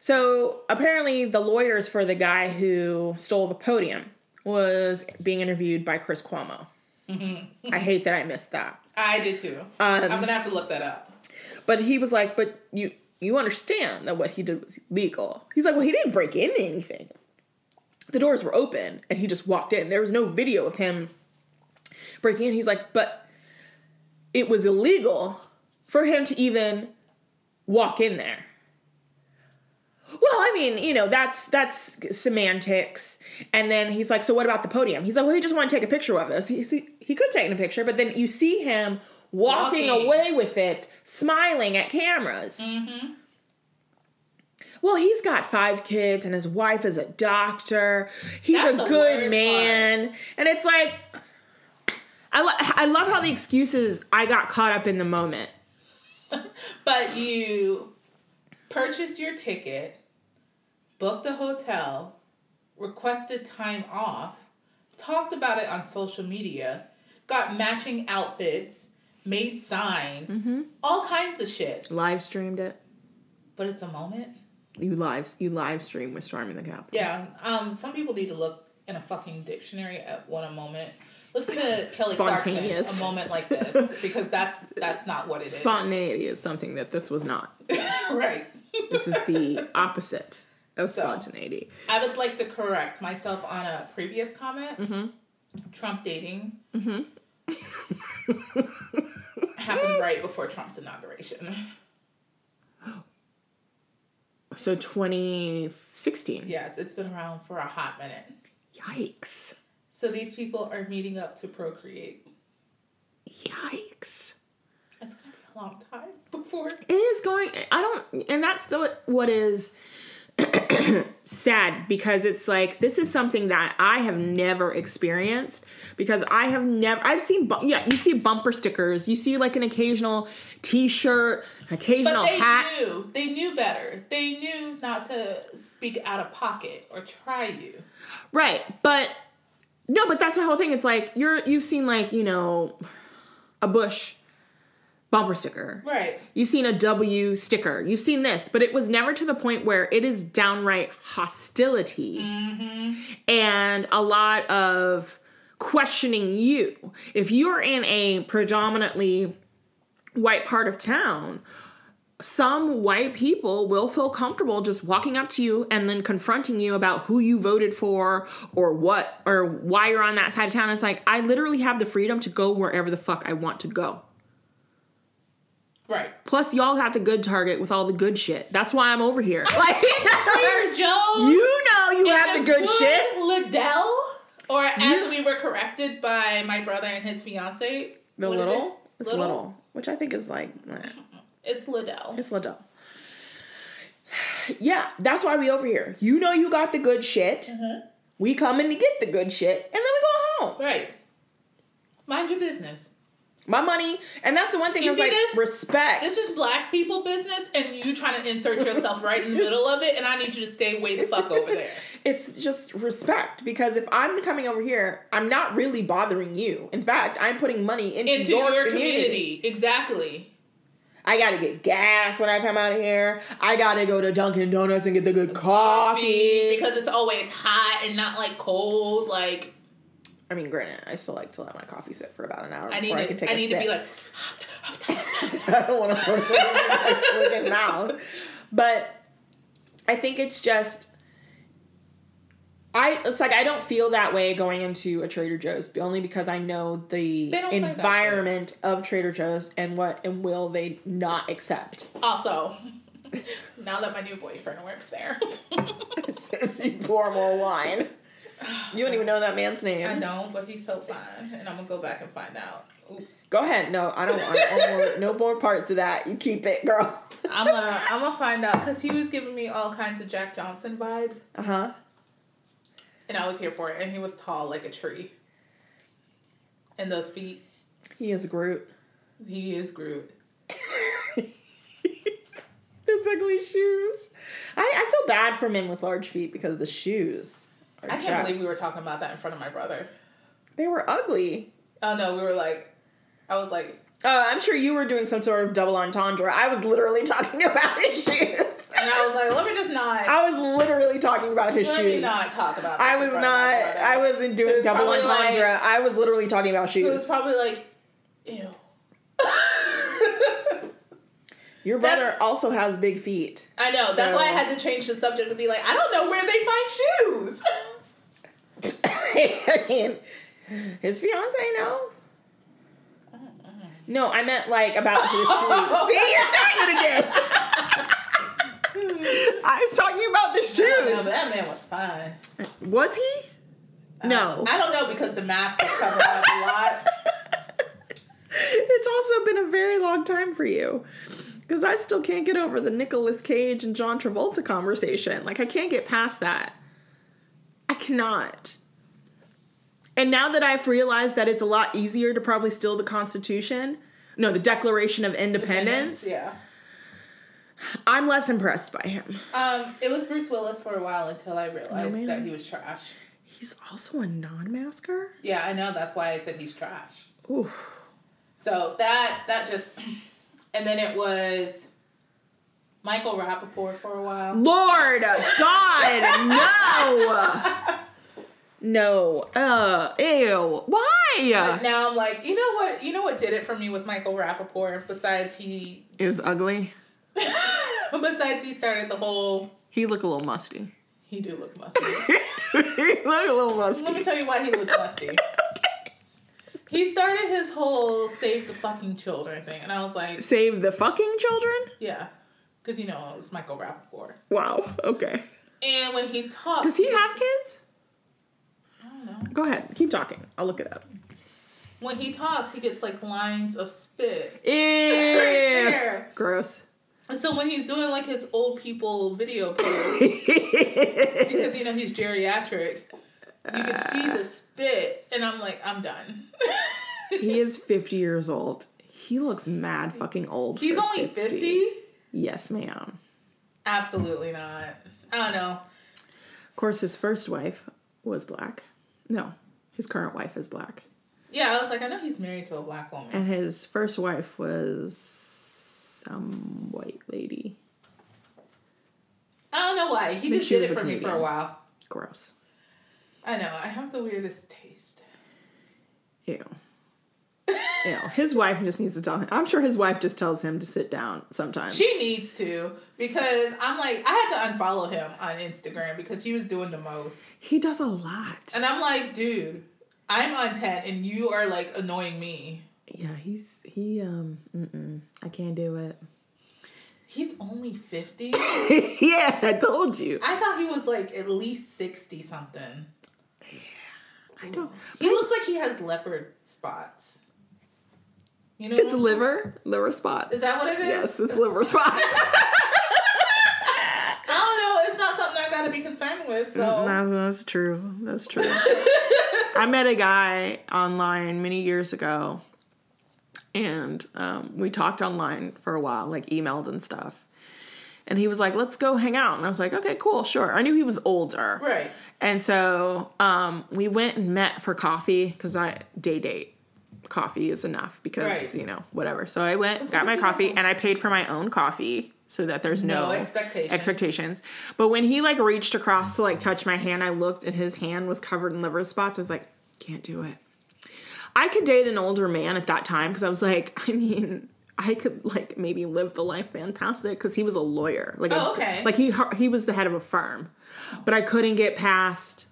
So apparently, the lawyers for the guy who stole the podium was being interviewed by Chris Cuomo. Mm-hmm. I hate that I missed that. I did too. Um, I'm gonna have to look that up. But he was like, but you you understand that what he did was legal. He's like, well, he didn't break into anything. The doors were open and he just walked in. There was no video of him breaking in. He's like, but it was illegal for him to even walk in there. Well, I mean, you know, that's that's semantics. And then he's like, "So what about the podium?" He's like, "Well, he just wanted to take a picture of us." He he, he could take a picture, but then you see him walking, Walking. away with it, smiling at cameras. Mm-hmm. Well, he's got five kids, and his wife is a doctor. He's That's a good man, and it's like, I lo- I love how the excuses I got caught up in the moment. (laughs) But you purchased your ticket, booked a hotel, requested time off, talked about it on social media, got matching outfits, made signs, Mm-hmm. all kinds of shit. Live streamed it. But it's a moment. You live you live stream with storming the Capitol. Yeah. Um. Some people need to look in a fucking dictionary at what a moment. Listen to (laughs) Kelly Clarkson. A moment like this because that's that's not what it is. Spontaneity is something that this was not. (laughs) right. This is the opposite of So. spontaneity. I would like to correct myself on a previous comment. Mm-hmm. Trump dating (laughs) happened right before Trump's inauguration. So 2016. Yes, it's been around for a hot minute. Yikes. So these people are meeting up to procreate. Yikes. It's gonna be a long time before. It is going I don't and that's the what is (coughs) sad because it's like this is something that I have never experienced because I have never I've seen bu- yeah you see bumper stickers you see like an occasional t-shirt occasional But they hat knew. They knew better. They knew not to speak out of pocket or try you. Right. But no, but that's my whole thing. It's like you're you've seen like, you know, a Bush bumper sticker. Right. You've seen a W sticker. You've seen this, but it was never to the point where it is downright hostility mm-hmm. and a lot of questioning you. If you're in a predominantly white part of town, some white people will feel comfortable just walking up to you and then confronting you about who you voted for or what or why you're on that side of town. It's like I literally have the freedom to go wherever the fuck I want to go. Right. Plus, y'all got the good target with all the good shit. That's why I'm over here. (laughs) Like, Trader (laughs) Joe's. you know you have the good shit. Liddell, or as You- we were corrected by my brother and his fiance. The what it little, is? it's little? which I think is like, eh, It's Liddell. it's Liddell. (sighs) Yeah, that's why we over here. You know you got the good shit. Mm-hmm. We coming to get the good shit, and then we go home. Right. Mind your business. My money, and that's the one thing You is see like this? respect. This is black people business, and you trying to insert yourself right in the middle of it, and I need you to stay way the fuck over there. (laughs) it's just respect because if I'm coming over here, I'm not really bothering you. In fact, I'm putting money into, Into your, your, community. community. Exactly. I gotta get gas when I come out of here. I gotta go to Dunkin' Donuts and get the good coffee. Because it's always hot and not like cold. Like I mean, granted, I still like to let my coffee sit for about an hour I need before I to can take I a need I need to be like (laughs) I don't want to put it in my mouth. But I think it's just I it's like I don't feel that way going into a Trader Joe's only because I know the They don't play that environment of Trader Joe's and what and will they not accept. also (laughs) now that my new boyfriend works there. (laughs) Says you pour more wine. (sighs) You don't even know that man's name. I don't, but he's so fine, And I'm gonna go back and find out. Oops. Go ahead. No, I don't want no more, no more parts of that. You keep it, girl. (laughs) I'm gonna I'm gonna find out because he was giving me all kinds of Jack Johnson vibes, Uh huh. and I was here for it. And he was tall like a tree. And those feet, He is Groot. he is Groot. (laughs) Those ugly shoes. I, I feel bad for men with large feet because of the shoes. I can't believe we were talking about that in front of my brother. They were ugly. Oh no, we were like, I was like, Uh, I'm sure you were doing some sort of double entendre. I was literally (laughs) talking about his shoes. and I was like, let me just not. I was literally talking about his let me shoes. not talk about. I was front of my not. I wasn't doing was double entendre. like- I was literally talking about shoes. It was probably like, ew. (laughs) Your That's- brother also has big feet. I know. That's why I had to change the subject to be like, I don't know where they find shoes. (laughs) I mean, his fiance, no. No, I meant like about his (laughs) shoes. See, you're doing it again. (laughs) I was talking about the I know, shoes. that man was fine. Was he? Uh, no. I don't know because the mask was covering up a lot. It's also been a very long time for you. Because I still can't get over the Nicolas Cage and John Travolta conversation. Like, I can't get past that. I cannot. And now that I've realized that it's a lot easier to probably steal the Constitution, no, the Declaration of Independence, Yeah. I'm less impressed by him. Um, it was Bruce Willis for a while until I realized man. that he was trash. He's also a non masker? Yeah, I know. That's why I said he's trash. Ooh. So that that just, and then it was Michael Rapaport for a while. Lord God, no! (laughs) No. Uh, ew. Why? But now I'm like, you know what? You know what did it for me with Michael Rapaport? Besides he, is ugly. (laughs) besides he started the whole. He looked a little musty. He do look musty. (laughs) he look a little musty. Let me tell you why he looked musty. He started his whole save the fucking children thing, and I was like, Save the fucking children? yeah, because you know it's Michael Rapaport. Wow. Okay. And when he talks, Does he have kids? I don't know. Go ahead. Keep talking. I'll look it up. When he talks, he gets like lines of spit Ew. (laughs) right there. Gross. And so when he's doing like his old people video (laughs) posts, because you know he's geriatric, you can see the spit, and I'm like, I'm done. he (laughs) is 50 years old. He looks mad fucking old. he's only 50? Yes, ma'am. Absolutely not. I don't know. Of course, his first wife was black. No, his current wife is black. Yeah, I was like, I know he's married to a black woman. And his first wife was some white lady. I don't know why. He just did it for me for a while. Gross. I know. I have the weirdest taste. Ew. Ew. His wife just needs to tell him. I'm sure his wife just tells him to sit down sometimes. She needs to because I'm like, I had to unfollow him on Instagram because he was doing the most. he does a lot. And I'm like, dude, I'm on 10 and you are like annoying me. Yeah, he's he um mm-mm, I can't do it. He's only 50. (laughs) yeah, I told you. I thought he was like at least 60 something. I don't. He looks like he has leopard spots. You know, It's liver, liver spot. Is that what it is? Yes, it's liver spot. (laughs) I don't know. It's not something I gotta be concerned with. So that's, that's true. That's true. (laughs) I met a guy online many years ago, and um, we talked online for a while, like emailed and stuff. And he was like, "Let's go hang out," and I was like, "Okay, cool, sure." I knew he was older, right. And so um, we went and met for coffee because I day date coffee is enough because Right. you know whatever. So I went, got my if you have coffee, and I paid for my own coffee so that there's no, No expectations. expectations. But when he like reached across to like touch my hand, I looked and his hand was covered in liver spots. I was like, can't do it. I could date an older man at that time because I was like, (laughs) I mean. I could like maybe live the life fantastic because he was a lawyer, like a- Oh, okay. like he he was the head of a firm, but I couldn't get past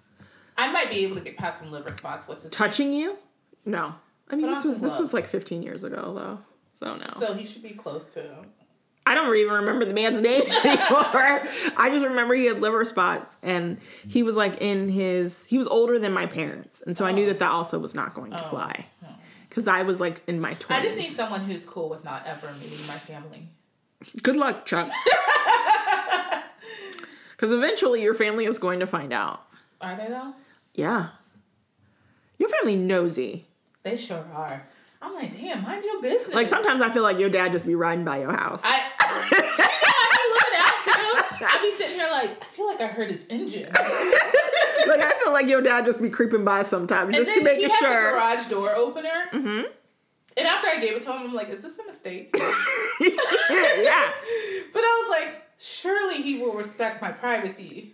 I might be able to get past some liver spots. What's his touching you? No. I mean, Put this was this was like 15 years ago though, so no. So he should be close to him. I don't even remember the man's name (laughs) anymore. I just remember he had liver spots, and he was like in his. He was older than my parents, and so I knew oh. that that also was not going to oh. fly, because I was like in my 20s. I just need someone who's cool with not ever meeting my family. Good luck, Chuck. (laughs) Because eventually your family is going to find out. Are they though? Yeah. Your family nosy. They sure are. I'm like, damn, mind your business. Like sometimes I feel like your dad just be riding by your house. I, (laughs) I be looking out too. I be sitting here like, I feel like I heard his engine. (laughs) like I feel like your dad just be creeping by sometimes And just to make he has sure. a garage door opener. Mm-hmm. And after I gave it to him, I'm like, is this a mistake? (laughs) Yeah. But. I was like, surely he will respect my privacy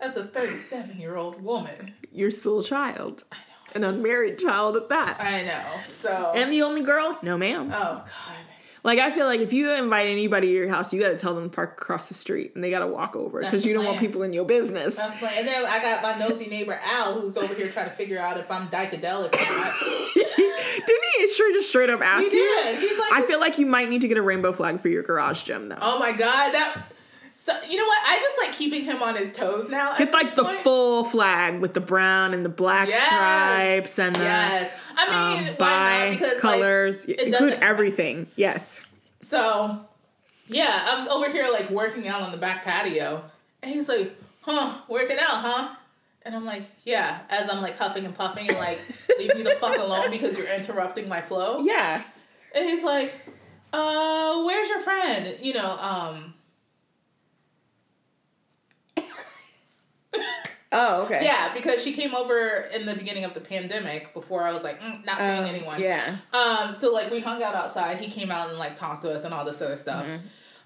as a 37 year old woman. You're still a child. I know. An unmarried child at that. I know. So, And the only girl? No, ma'am. oh God. Like I feel like if you invite anybody to your house, you got to tell them to park across the street and they got to walk over because you don't want people in your business. That's like, and then I got my nosy neighbor Al, who's over here trying to figure out if I'm dycadelic or not. (laughs) Didn't he sure just straight up ask He you? did. He's like, I feel like you might need to get a rainbow flag for your garage gym though. oh my god, that. So you know what? I just like keeping him on his toes now. Get like the point. full flag with the brown and the black Yes. stripes and the Yes, I mean, um, why not? Because colors. Like, it Include everything. Yes. So, yeah, I'm over here like working out on the back patio, and he's like, "Huh, working out, huh?" And I'm like, "Yeah." As I'm like huffing and puffing and like, (laughs) "Leave me the fuck alone because you're interrupting my flow." Yeah. And he's like, "Uh, where's your friend?" You know, um, Oh, okay. yeah, because she came over in the beginning of the pandemic before I was like, mm, not seeing Oh, anyone. Yeah. Um, so like we hung out outside. He came out and like talked to us and all this other stuff. Mm-hmm.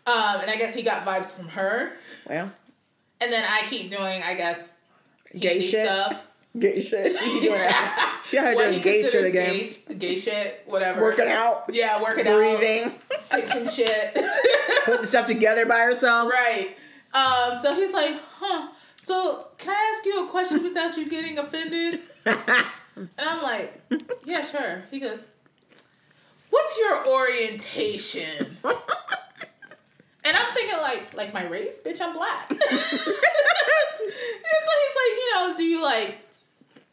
Um, and I guess he got vibes from her. Well, And then I keep doing, I guess, Gay shit? stuff. (laughs) gay shit. You be doing that. (laughs) She had her doing gay shit again. Gay, gay shit, whatever. Working out. Yeah, working Breathing. out. Fixing shit. (laughs) Putting stuff together by herself. right. Um, so he's like, huh. So can I ask you a question without you getting offended? (laughs) And I'm like, yeah, sure. He goes, what's your orientation? And I'm thinking like, like my race, bitch, I'm black. (laughs) It's like he's like, you know, do you like?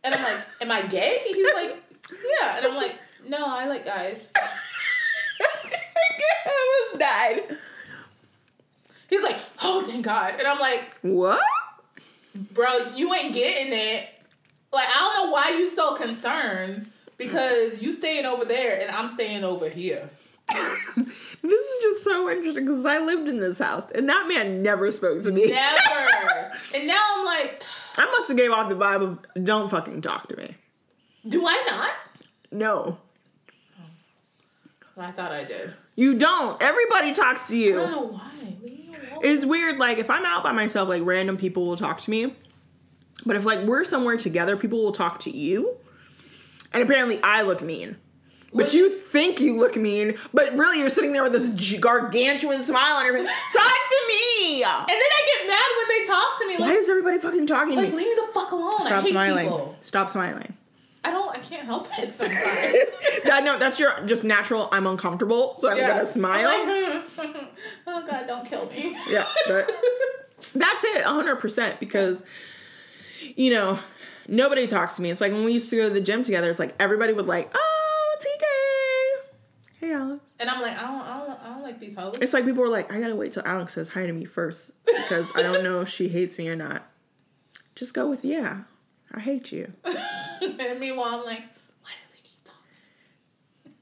And I'm like, am I gay? He's like, yeah. And I'm like, no, I like guys. (laughs) I almost died. He's like, oh, thank God. And I'm like, What? Bro, you ain't getting it. Like, I don't know why you so concerned because you staying over there and I'm staying over here. (laughs) This is just so interesting because I lived in this house and that man never spoke to me. Never. (laughs) and now I'm like, I must have gave off the vibe of don't fucking talk to me. do I not? No. I thought I did. You don't. Everybody talks to you. I don't know why. Me. It's weird. Like if I'm out by myself, like random people will talk to me. But if like we're somewhere together, people will talk to you. And apparently I look mean. But you think you look mean, but really you're sitting there with this gargantuan smile on your face. Talk to me. And then I get mad when they talk to me. Like, Why is everybody fucking talking to like leave me the fuck alone. Stop smiling. people. Stop smiling. I don't. I can't help it (laughs) sometimes. I know that's your just natural. I'm uncomfortable, so I'm Yeah. gonna smile. I'm (laughs) like, oh God, don't kill me. yeah, but that's it, hundred percent. Because you know nobody talks to me. It's like when we used to go to the gym together. It's like everybody would like, oh TK, hey Alex. And I'm like, I don't, I don't, I don't like these hoes. It's like people were like, I gotta wait till Alex says hi to me first because I don't know if she hates me or not. Just go with yeah. I hate you. (laughs) and meanwhile, I'm like, why do they keep talking?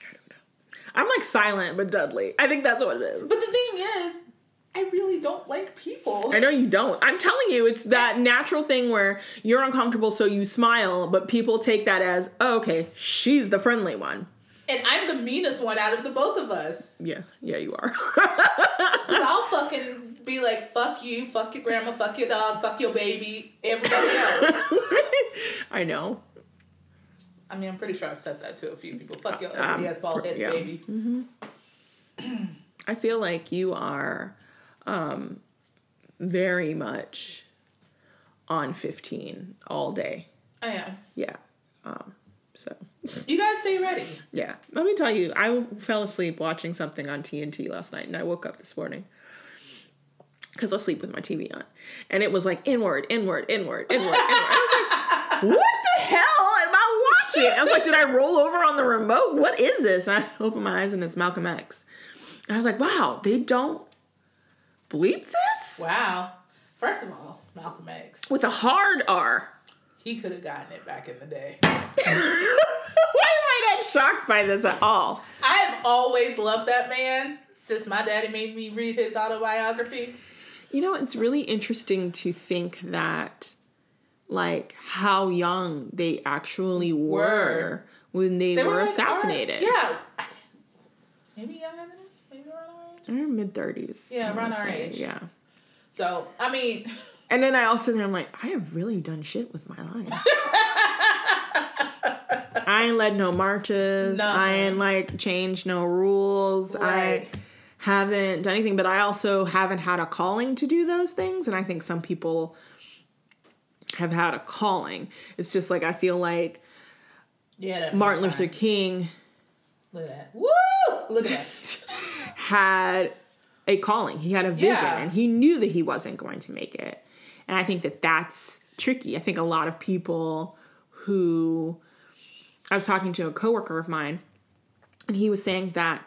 I don't know. I'm like silent but Dudley. I think that's what it is. But the thing is, I really don't like people. I know you don't. I'm telling you, it's that natural thing where you're uncomfortable, so you smile, but people take that as, oh, okay, she's the friendly one. And I'm the meanest one out of the both of us. Yeah, yeah, you are. (laughs) I'll fucking be like, fuck you, fuck your grandma, fuck your dog, fuck your baby, everybody else. (laughs) I know. I mean, I'm pretty sure I've said that to a few people. Fuck your Um, ass bald headed yeah. baby. I feel like you are um, very much on 15 all day. I am. Yeah. Um, so, You guys stay ready. yeah. Let me tell you, I fell asleep watching something on TNT last night, and I woke up this morning because I sleep with my TV on, and it was like inward, inward, inward, inward, inward. I was like, (laughs) what the hell am I watching? I was like, did I roll over on the remote? What is this? And I (laughs) open my eyes, and it's Malcolm X. And I was like, wow, they don't bleep this Wow. First of all, Malcolm X. with a hard R. He could have gotten it back in the day. (laughs) Why am I not shocked by this at all? I have always loved that man since my daddy made me read his autobiography. You know, it's really interesting to think that, like, how young they actually were Were. when they, They were, like, assassinated. our- yeah. Maybe younger than us. Maybe around our age. Mid 30s. Yeah, around our age. Yeah. So, I mean, And then I also there, I'm like, I have really done shit with my life. (laughs) I ain't led no marches. I ain't like changed no rules. Right. I haven't done anything, but I also haven't had a calling to do those things. And I think some people have had a calling. It's just like I feel like Yeah. Martin Luther. King Look at that. Woo! Look at that. (laughs) had a calling. He had a vision Yeah. and he knew that he wasn't going to make it. And I think that that's tricky. I think a lot of people who I was talking to a coworker of mine and he was saying that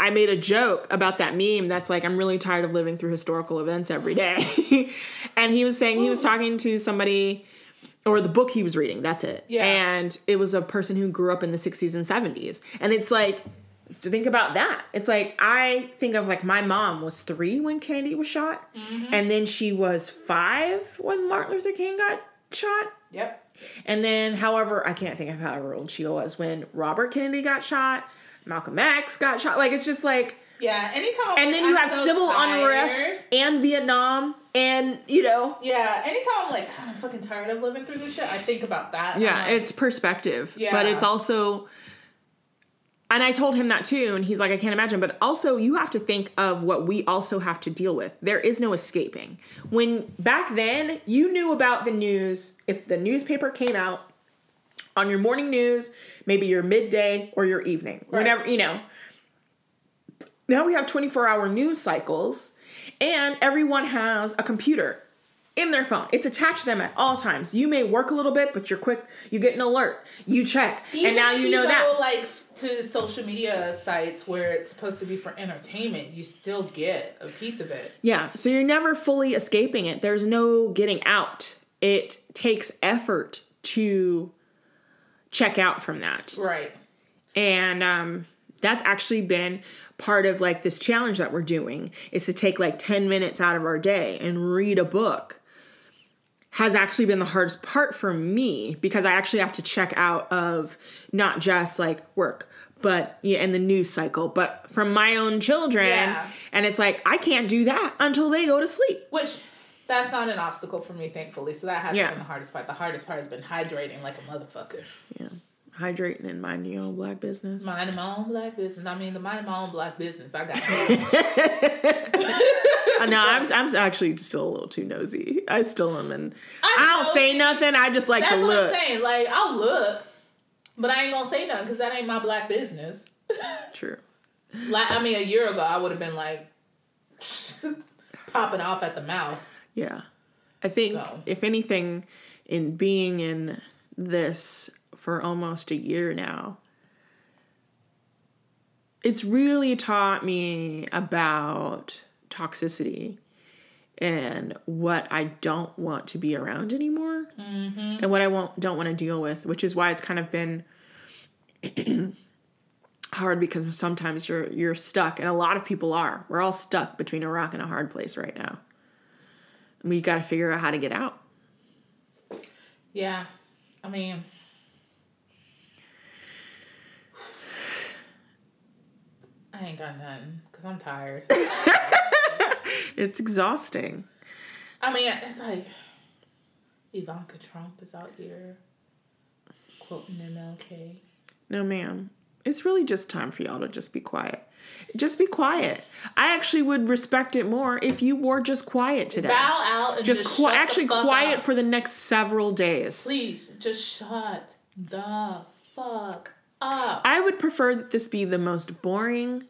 I made a joke about that meme that's like I'm really tired of living through historical events every day. (laughs) and he was saying he was oh. talking to somebody or the book he was reading, that's it. Yeah. And it was a person who grew up in the 60s and 70s. And it's like to think about that. It's like I think of like my mom was 3 when Kennedy was shot mm-hmm. and then she was 5 when Martin Luther King got shot. Yep. And then, however, I can't think of how old she was when Robert Kennedy got shot, Malcolm X got shot. Like, it's just like, Yeah. Anytime. and then you I'm have so civil tired- unrest and Vietnam, and you know, Yeah. Anytime I'm like of fucking tired of living through this shit, I think about that. Yeah, like, it's perspective. Yeah. But it's also, and I told him that too, and he's like, I can't imagine. But also, you have to think of what we also have to deal with. There is no escaping. When back then, you knew about the news if the newspaper came out on your morning news, maybe your midday or your evening, Right. whenever, you know. Now we have 24 hour news cycles, and everyone has a computer in their phone. It's attached to them at all times. You may work a little bit, but you're quick, you get an alert, you check, Even and now you know go, that. like to social media sites where it's supposed to be for entertainment, you still get a piece of it. Yeah, so you're never fully escaping it. There's no getting out. It takes effort to check out from that. Right. And um, that's actually been part of like this challenge that we're doing is to take like 10 minutes out of our day and read a book has actually been the hardest part for me because I actually have to check out of not just like work but yeah and the news cycle but from my own children Yeah. and it's like I can't do that until they go to sleep. Which that's not an obstacle for me, thankfully. So that hasn't Yeah. been the hardest part. The hardest part has been hydrating like a motherfucker. Yeah. Hydrating and minding your own black business. Minding my own black business. I mean, the minding my own black business. I got. (laughs) No, I'm I'm actually still a little too nosy. I still am, and I'm I don't say nothing. I just like That's to what look. I'm saying. Like I'll look, but I ain't gonna say nothing because that ain't my black business. (laughs) True. like I mean, a year ago I would have been like (laughs) popping off at the mouth. Yeah. I think So. if anything, in being in this for almost a year now, it's really taught me about toxicity and what I don't want to be around anymore mm-hmm. and what I won't don't want to deal with, which is why it's kind of been (clears throat) hard because sometimes you're you're stuck and a lot of people are. We're all stuck between a rock and a hard place right now. We got to figure out how to get out. Yeah, I mean, (sighs) I ain't got nothing because I'm tired. (laughs) It's exhausting. I mean, it's like Ivanka Trump is out here quoting MLK. No, ma'am. It's really just time for y'all to just be quiet. Just be quiet. I actually would respect it more if you were just quiet today. Bow out and just just, the actually quiet for the next several days. Please, just shut the fuck up. I would prefer that this be the most boring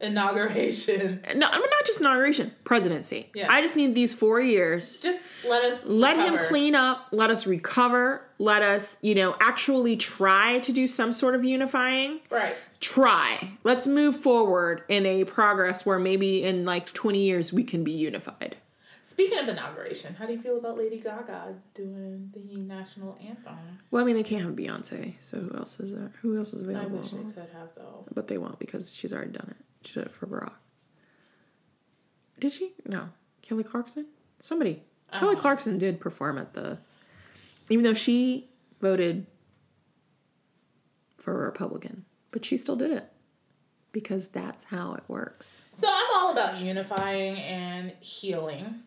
Inauguration. (laughs) no, I'm not just inauguration, presidency. Yeah. I just need these four years. Just let us Let him clean up. Let us recover. Let us, you know, actually try to do some sort of unifying. Right. Try. Let's move forward in a progress where maybe in like 20 years we can be unified. Speaking of inauguration, how do you feel about Lady Gaga doing the national anthem? Well, I mean, they can't have Beyonce, so who else is there? Who else is available? I wish they could have though. But they won't because she's already done it. She did it for Barack. Did she? No. Kelly Clarkson? Somebody. Kelly Oh. Clarkson did perform at the. Even though she voted for a Republican, but she still did it because that's how it works. So I'm all about unifying and healing.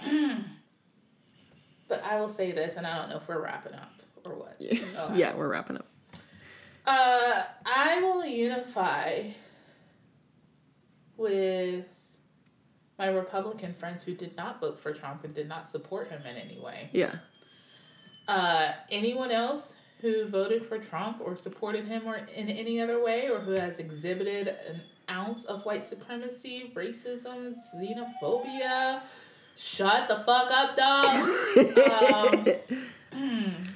(clears throat) but I will say this, and I don't know if we're wrapping up or what? Yeah. (laughs) Oh, yeah, we're wrapping up. Uh, I will unify with my Republican friends who did not vote for Trump and did not support him in any way. Yeah. Uh, anyone else who voted for Trump or supported him or in any other way or who has exhibited an ounce of white supremacy, racism, xenophobia, shut the fuck up, dog. (laughs) um,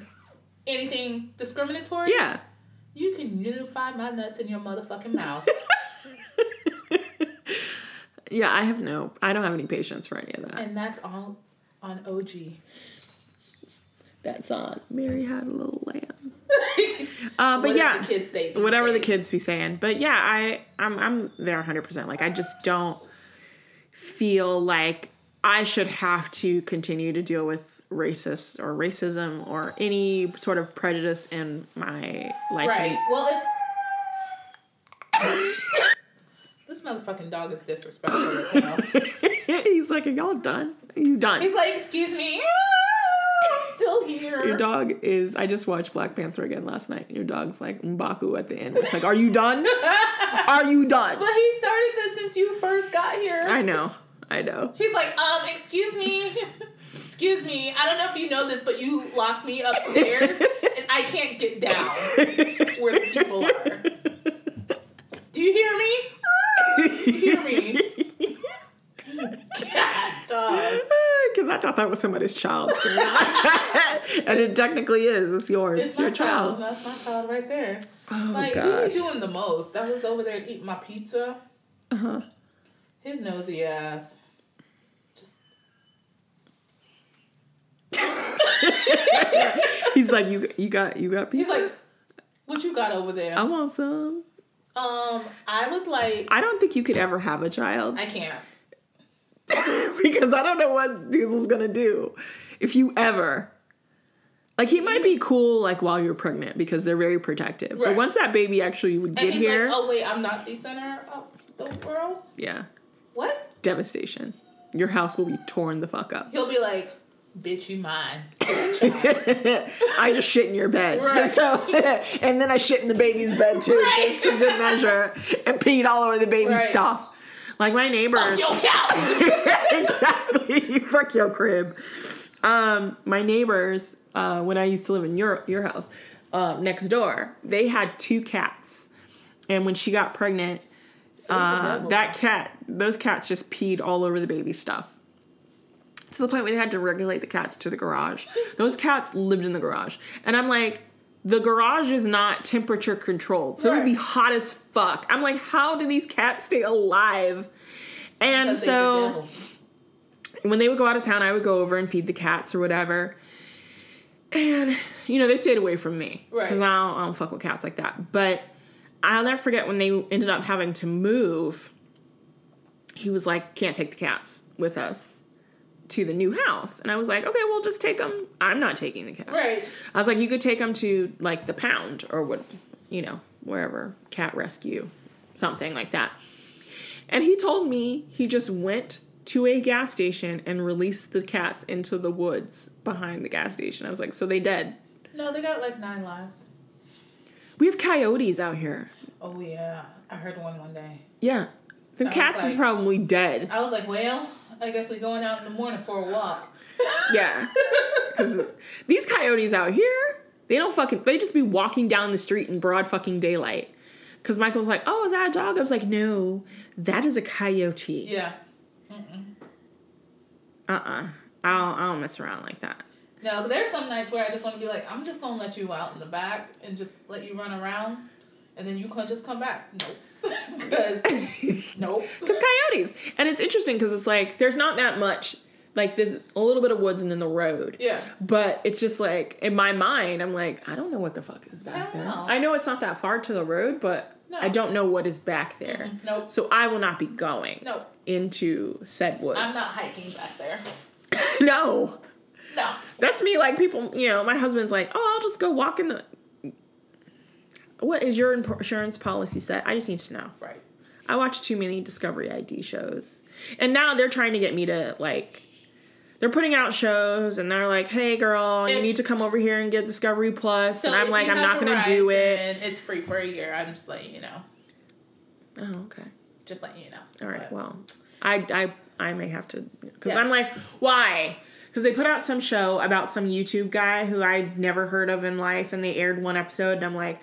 anything discriminatory? Yeah. You can unify my nuts in your motherfucking mouth. (laughs) Yeah, I have no, I don't have any patience for any of that. and that's all on OG. That's on. Mary had a little lamb. (laughs) Uh, but yeah, the kids say whatever the kids be saying. But yeah, I, I'm, I'm there 100. percent Like I just don't feel like I should have to continue to deal with racist or racism or any sort of prejudice in my life. Right. Well, it's. (laughs) this motherfucking dog is disrespectful as hell. (laughs) He's like, "Are y'all done? Are you done?" He's like, excuse me. I'm still here. Your dog is. I just watched Black Panther again last night, and your dog's like Mbaku at the end. It's like, "Are you done? (laughs) Are you done?" But he started this since you first got here. I know. I know. He's like, um, excuse me. Excuse me. I don't know if you know this, but you locked me upstairs and I can't get down where the people are. Do you hear me? Do you hear me? God, dog. Because I thought that was somebody's child. (laughs) and it technically is. It's yours. It's your child. child. That's my child right there. Oh, Like, who gosh. be doing the most? I was over there eating my pizza. Uh-huh. His nosy ass. Just (laughs) He's like, you, you got, you got he's pizza. like, what you got over there? I want some. Um, I would like. I don't think you could ever have a child I can't. (laughs) because I don't know what Diesel's gonna do if you ever. Like he might be cool like while you're pregnant because they're very protective. But once that baby actually would get he's here, like, oh wait, I'm not the center of the world. yeah, What? devastation. Your house will be torn the fuck up. He'll be like, bitch, you mine. Kill that child. I just shit in your bed. Right. (laughs) So, (laughs) and then I shit in the baby's bed too, Right. just for good measure, and peed all over the baby's Right. stuff. Like my neighbors. Yo, cow. (laughs) exactly. Fuck your crib. Um, my neighbors, uh, when I used to live in your your house, uh, next door, they had two cats, and when she got pregnant, uh, that cat, those cats just peed all over the baby stuff. To the point where they had to regulate the cats to the garage. (laughs) Those cats lived in the garage, and I'm like. The garage is not temperature controlled, so it would be hot as fuck. I'm like, how do these cats stay alive? And Because they the so when they would go out of town, I would go over and feed the cats or whatever. And, you know, they stayed away from me. Right. Because I, I don't fuck with cats like that. But I'll never forget when they ended up having to move, he was like, can't take the cats with us to the new house. And I was like, okay, well, just take them. I'm not taking the cats. Right. I was like, you could take them to like the pound or what, you know, wherever, cat rescue, something like that. And he told me he just went to a gas station and released the cats into the woods behind the gas station. I was like, so they dead? No, they got like nine lives. We have coyotes out here. Oh yeah, I heard one one day. Yeah. The was cats is probably dead. I was like, well, I guess we're going out in the morning for a walk. Yeah. Because these coyotes out here, they don't fucking, they just be walking down the street in broad fucking daylight. Because Michael was like, oh, is that a dog? I was like, no, that is a coyote. Yeah. Uh uh I don't, I don't mess around like that. No, there's some nights where I just want to be like, I'm just gonna let you out in the back and just let you run around, and then you can't just come back. Nope. (laughs) Because (laughs) nope. Because coyotes. And it's interesting because it's like, there's not that much, like, there's a little bit of woods and then the road. Yeah. But it's just like, in my mind, I'm like, I don't know what the fuck is back I there. know. I know it's not that far to the road, but No. I don't know what is back there. Mm-mm. Nope. So I will not be going Nope. into said woods. I'm not hiking back there. (laughs) no. No. That's me, like, people, you know, my husband's like, oh, I'll just go walk in the. What is your insurance policy set? I just need to know. Right. I watch too many Discovery ID shows. And now they're trying to get me to like they're putting out shows and they're like, "Hey, girl, you need to come over here and get Discovery Plus," So and I'm like, "I'm not gonna do it." It's free for a year. I'm just letting you know. Oh, okay. Just letting you know. All right. But- Well, I I I may have to because Yeah. I'm like, why? Because they put out some show about some YouTube guy who I'd never heard of in life, and they aired one episode, and I'm like.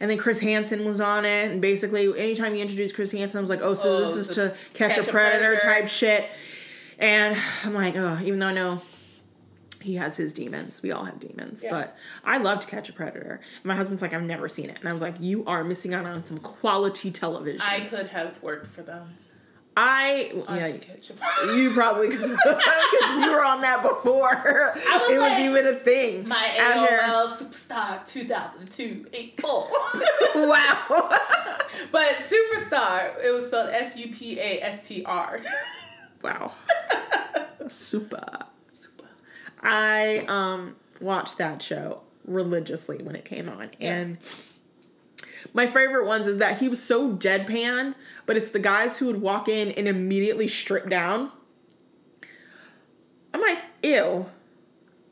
And then Chris Hansen was on it, and basically, anytime you introduce Chris Hansen, I was like, "Oh, so Oh, this is to catch, a, predator, type shit." And I'm like, "Oh, even though I know he has his demons, we all have demons, Yeah. but I love to catch a predator." And my husband's like, "I've never seen it," and I was like, "You are missing out on some quality television." I could have worked for them. I yeah, To Catch a you probably could because you were on that before. was it was even a thing. My. AOL Superstar 2002 84. (laughs) Wow. (laughs) but Superstar, it was spelled S U P A S T R. wow. (laughs) Super. Super. I um watched that show religiously when it came on, Yeah. and my favorite ones is that he was so deadpan, but it's the guys who would walk in and immediately strip down. I'm like, ew.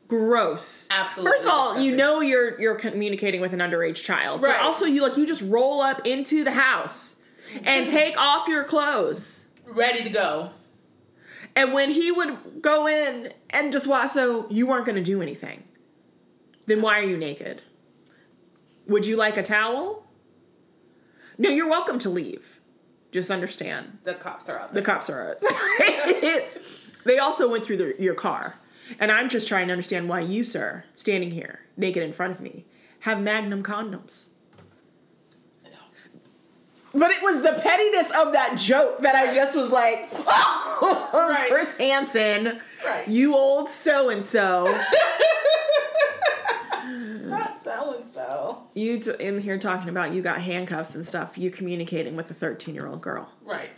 Gross. Absolutely First of all, you know you're you're communicating with an underage child, Right. but also you like you just roll up into the house and (laughs) take off your clothes. Ready to go. And when he would go in and just watch, so you weren't going to do anything, then why are you naked? Would you like a towel? No, you're welcome to leave. Just understand. The cops are out The cops are outside. (laughs) (laughs) they also went through the, your car. And I'm just trying to understand why you, sir, standing here, naked in front of me, have magnum condoms. But it was the pettiness of that joke that I just was like, (laughs) oh, Right. Chris Hansen, Right. you old so and so. Not so and so. You t- in here talking about you got handcuffs and stuff. You communicating with a 13 year old girl. Right.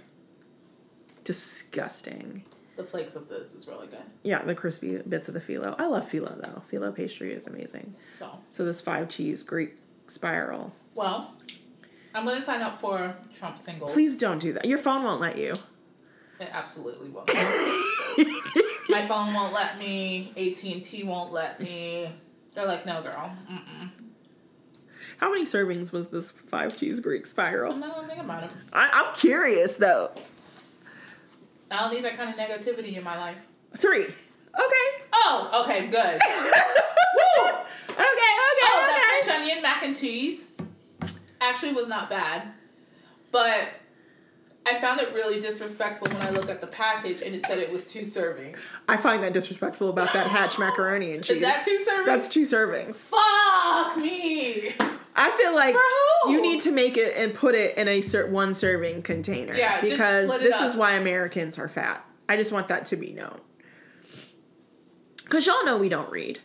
Disgusting. The flakes of this is really good. Yeah, the crispy bits of the phyllo. I love phyllo though. Phyllo pastry is amazing. So, So this five cheese Greek spiral. well, I'm going to sign up for Trump singles. Please don't do that. Your phone won't let you. It absolutely won't. My phone won't let me. AT&T won't let me. They're like, no, girl. Mm-mm. How many servings was this five cheese Greek spiral? I'm not to think about it. I, I'm curious though. I don't need that kind of negativity in my life. Three. Okay. Oh, okay, good. (laughs) Okay. Okay. Oh, that. French onion mac and cheese actually was not bad. But I found it really disrespectful when I look at the package and it said it was two servings. I find that disrespectful about that (laughs) hatch macaroni and cheese. Is that two servings? That's two servings. Fuck me. I feel like you need to make it and put it in a one serving container. Yeah, just because this up. is why Americans are fat. I just want that to be known. Cause y'all know we don't read.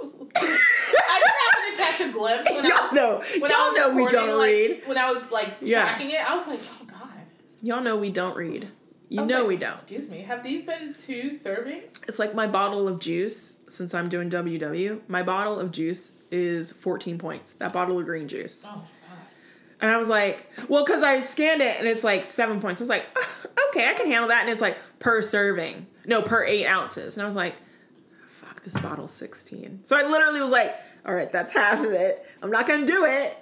I just happened to catch a glimpse when I Y'all was know. when y'all I was know we don't like, read. When I was like Yeah. tracking it, I was like, oh god. Y'all know we don't read. You know like, we don't. Excuse me. Have these been two servings? It's like my bottle of juice. Since I'm doing WW, my bottle of juice is 14 points. That bottle of green juice. Oh god. And I was like, well, because I scanned it and it's like seven points. I was like, (laughs) okay, I can handle that. And it's like per serving. No, per eight ounces. And I was like, fuck, this bottle's 16. So I literally was like, all right, that's half of it. I'm not going to do it.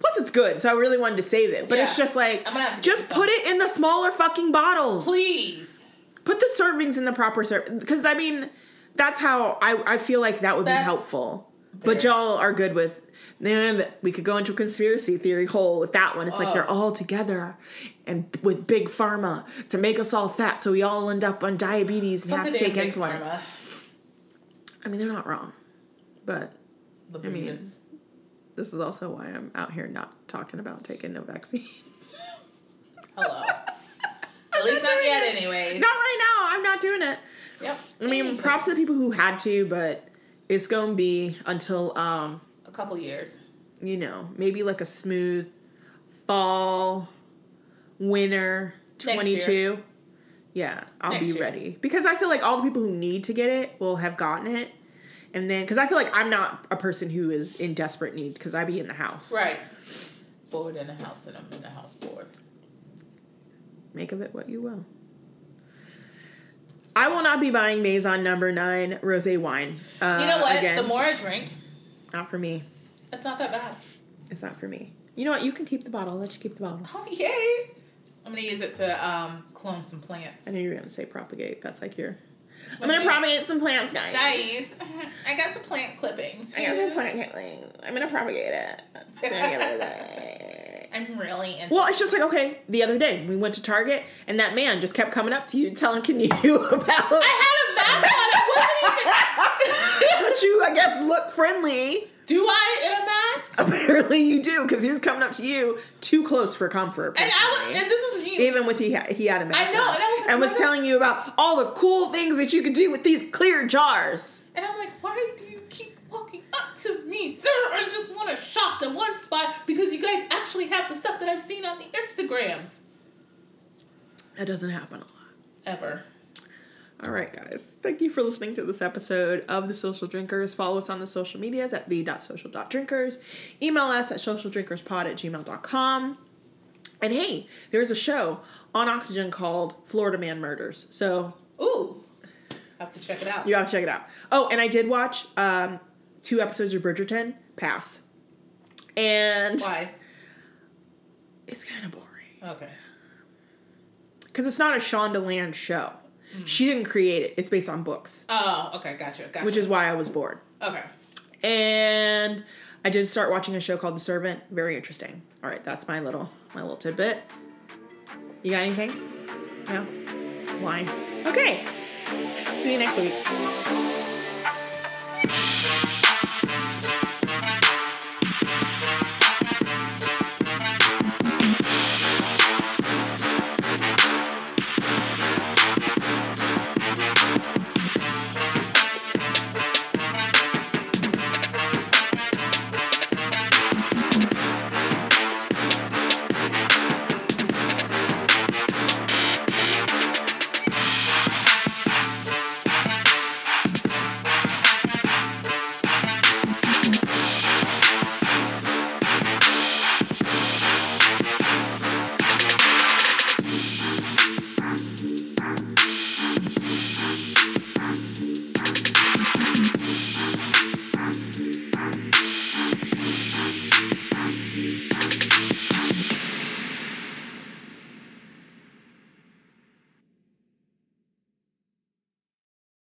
Plus, it's good. So I really wanted to save it. But it's just like, I'm gonna have to just put it in the smaller fucking bottles. Please. Put the servings in the proper serve. Because I mean, that's how I, I feel like that would That's be helpful. But y'all are good with. Then we could go into a conspiracy theory hole with that one. It's like Oh. they're all together, and with big pharma to make us all fat, so we all end up on diabetes and Fuck have to take insulin. pharma. I mean, they're not wrong, but The I mean-. This is also why I'm out here not talking about taking no vaccine. Hello. At least not yet, anyways. not right now. I'm not doing it. Yep. I mean, props to the people who had to, but it's gonna be until um A couple years. you know, maybe like a smooth fall, winter 22. Yeah, I'll Next be year. ready. Because I feel like all the people who need to get it will have gotten it. And then, because I feel like I'm not a person who is in desperate need because I be in the house. Right. Bored in a house and I'm in a house bored. Make of it what you will. I will not be buying Maison number nine rosé wine. Uh, You know what? Again, The more I drink, not for me. it's not that bad. It's not for me. You know what? You can keep the bottle. I'll let you keep the bottle. Oh yay! I'm gonna use it to um, clone some plants. I knew you were gonna say propagate. That's like your. I'm gonna propagate some plants, guys. Guys, I got some plant clippings. I got some plant clippings. I'm gonna propagate it. I'm gonna get rid. I'm really into Well, it's just like okay. The other day we went to Target and that man just kept coming up to you, telling can you (laughs) about. I had a mask on. It wasn't even. (laughs) but you, I guess, look friendly. Do I in a mask? (laughs) Apparently, you do because he was coming up to you too close for comfort. And I was, and this is me. even with he had, he had a mask. I know, on. and I was like, and was telling you about all the cool things that you could do with these clear jars. And I'm like, why do you keep walking up to me, sir? I just want to shop in one spot because you guys actually have the stuff that I've seen on the Instagrams. That doesn't happen a lot. Ever. All right, guys. Thank you for listening to this episode of The Social Drinkers. Follow us on the social medias at the.social.drinkers. Email us at socialdrinkerspod at gmail.com. And hey, there's a show on Oxygen called Florida Man Murders. So Ooh. Have to check it out. you have to check it out. Oh, and I did watch um, two episodes of Bridgerton. Pass. And Why? it's kind of boring. Okay. Because it's not a Shondaland show. Mm-hmm. She didn't create it. It's based on books, Oh, okay. Gotcha. Gotcha. which is why I was bored. okay. And I did start watching a show called The Servant. Very interesting. All right, that's my little my little tidbit. You got anything? No. Wine. Okay. See you next week.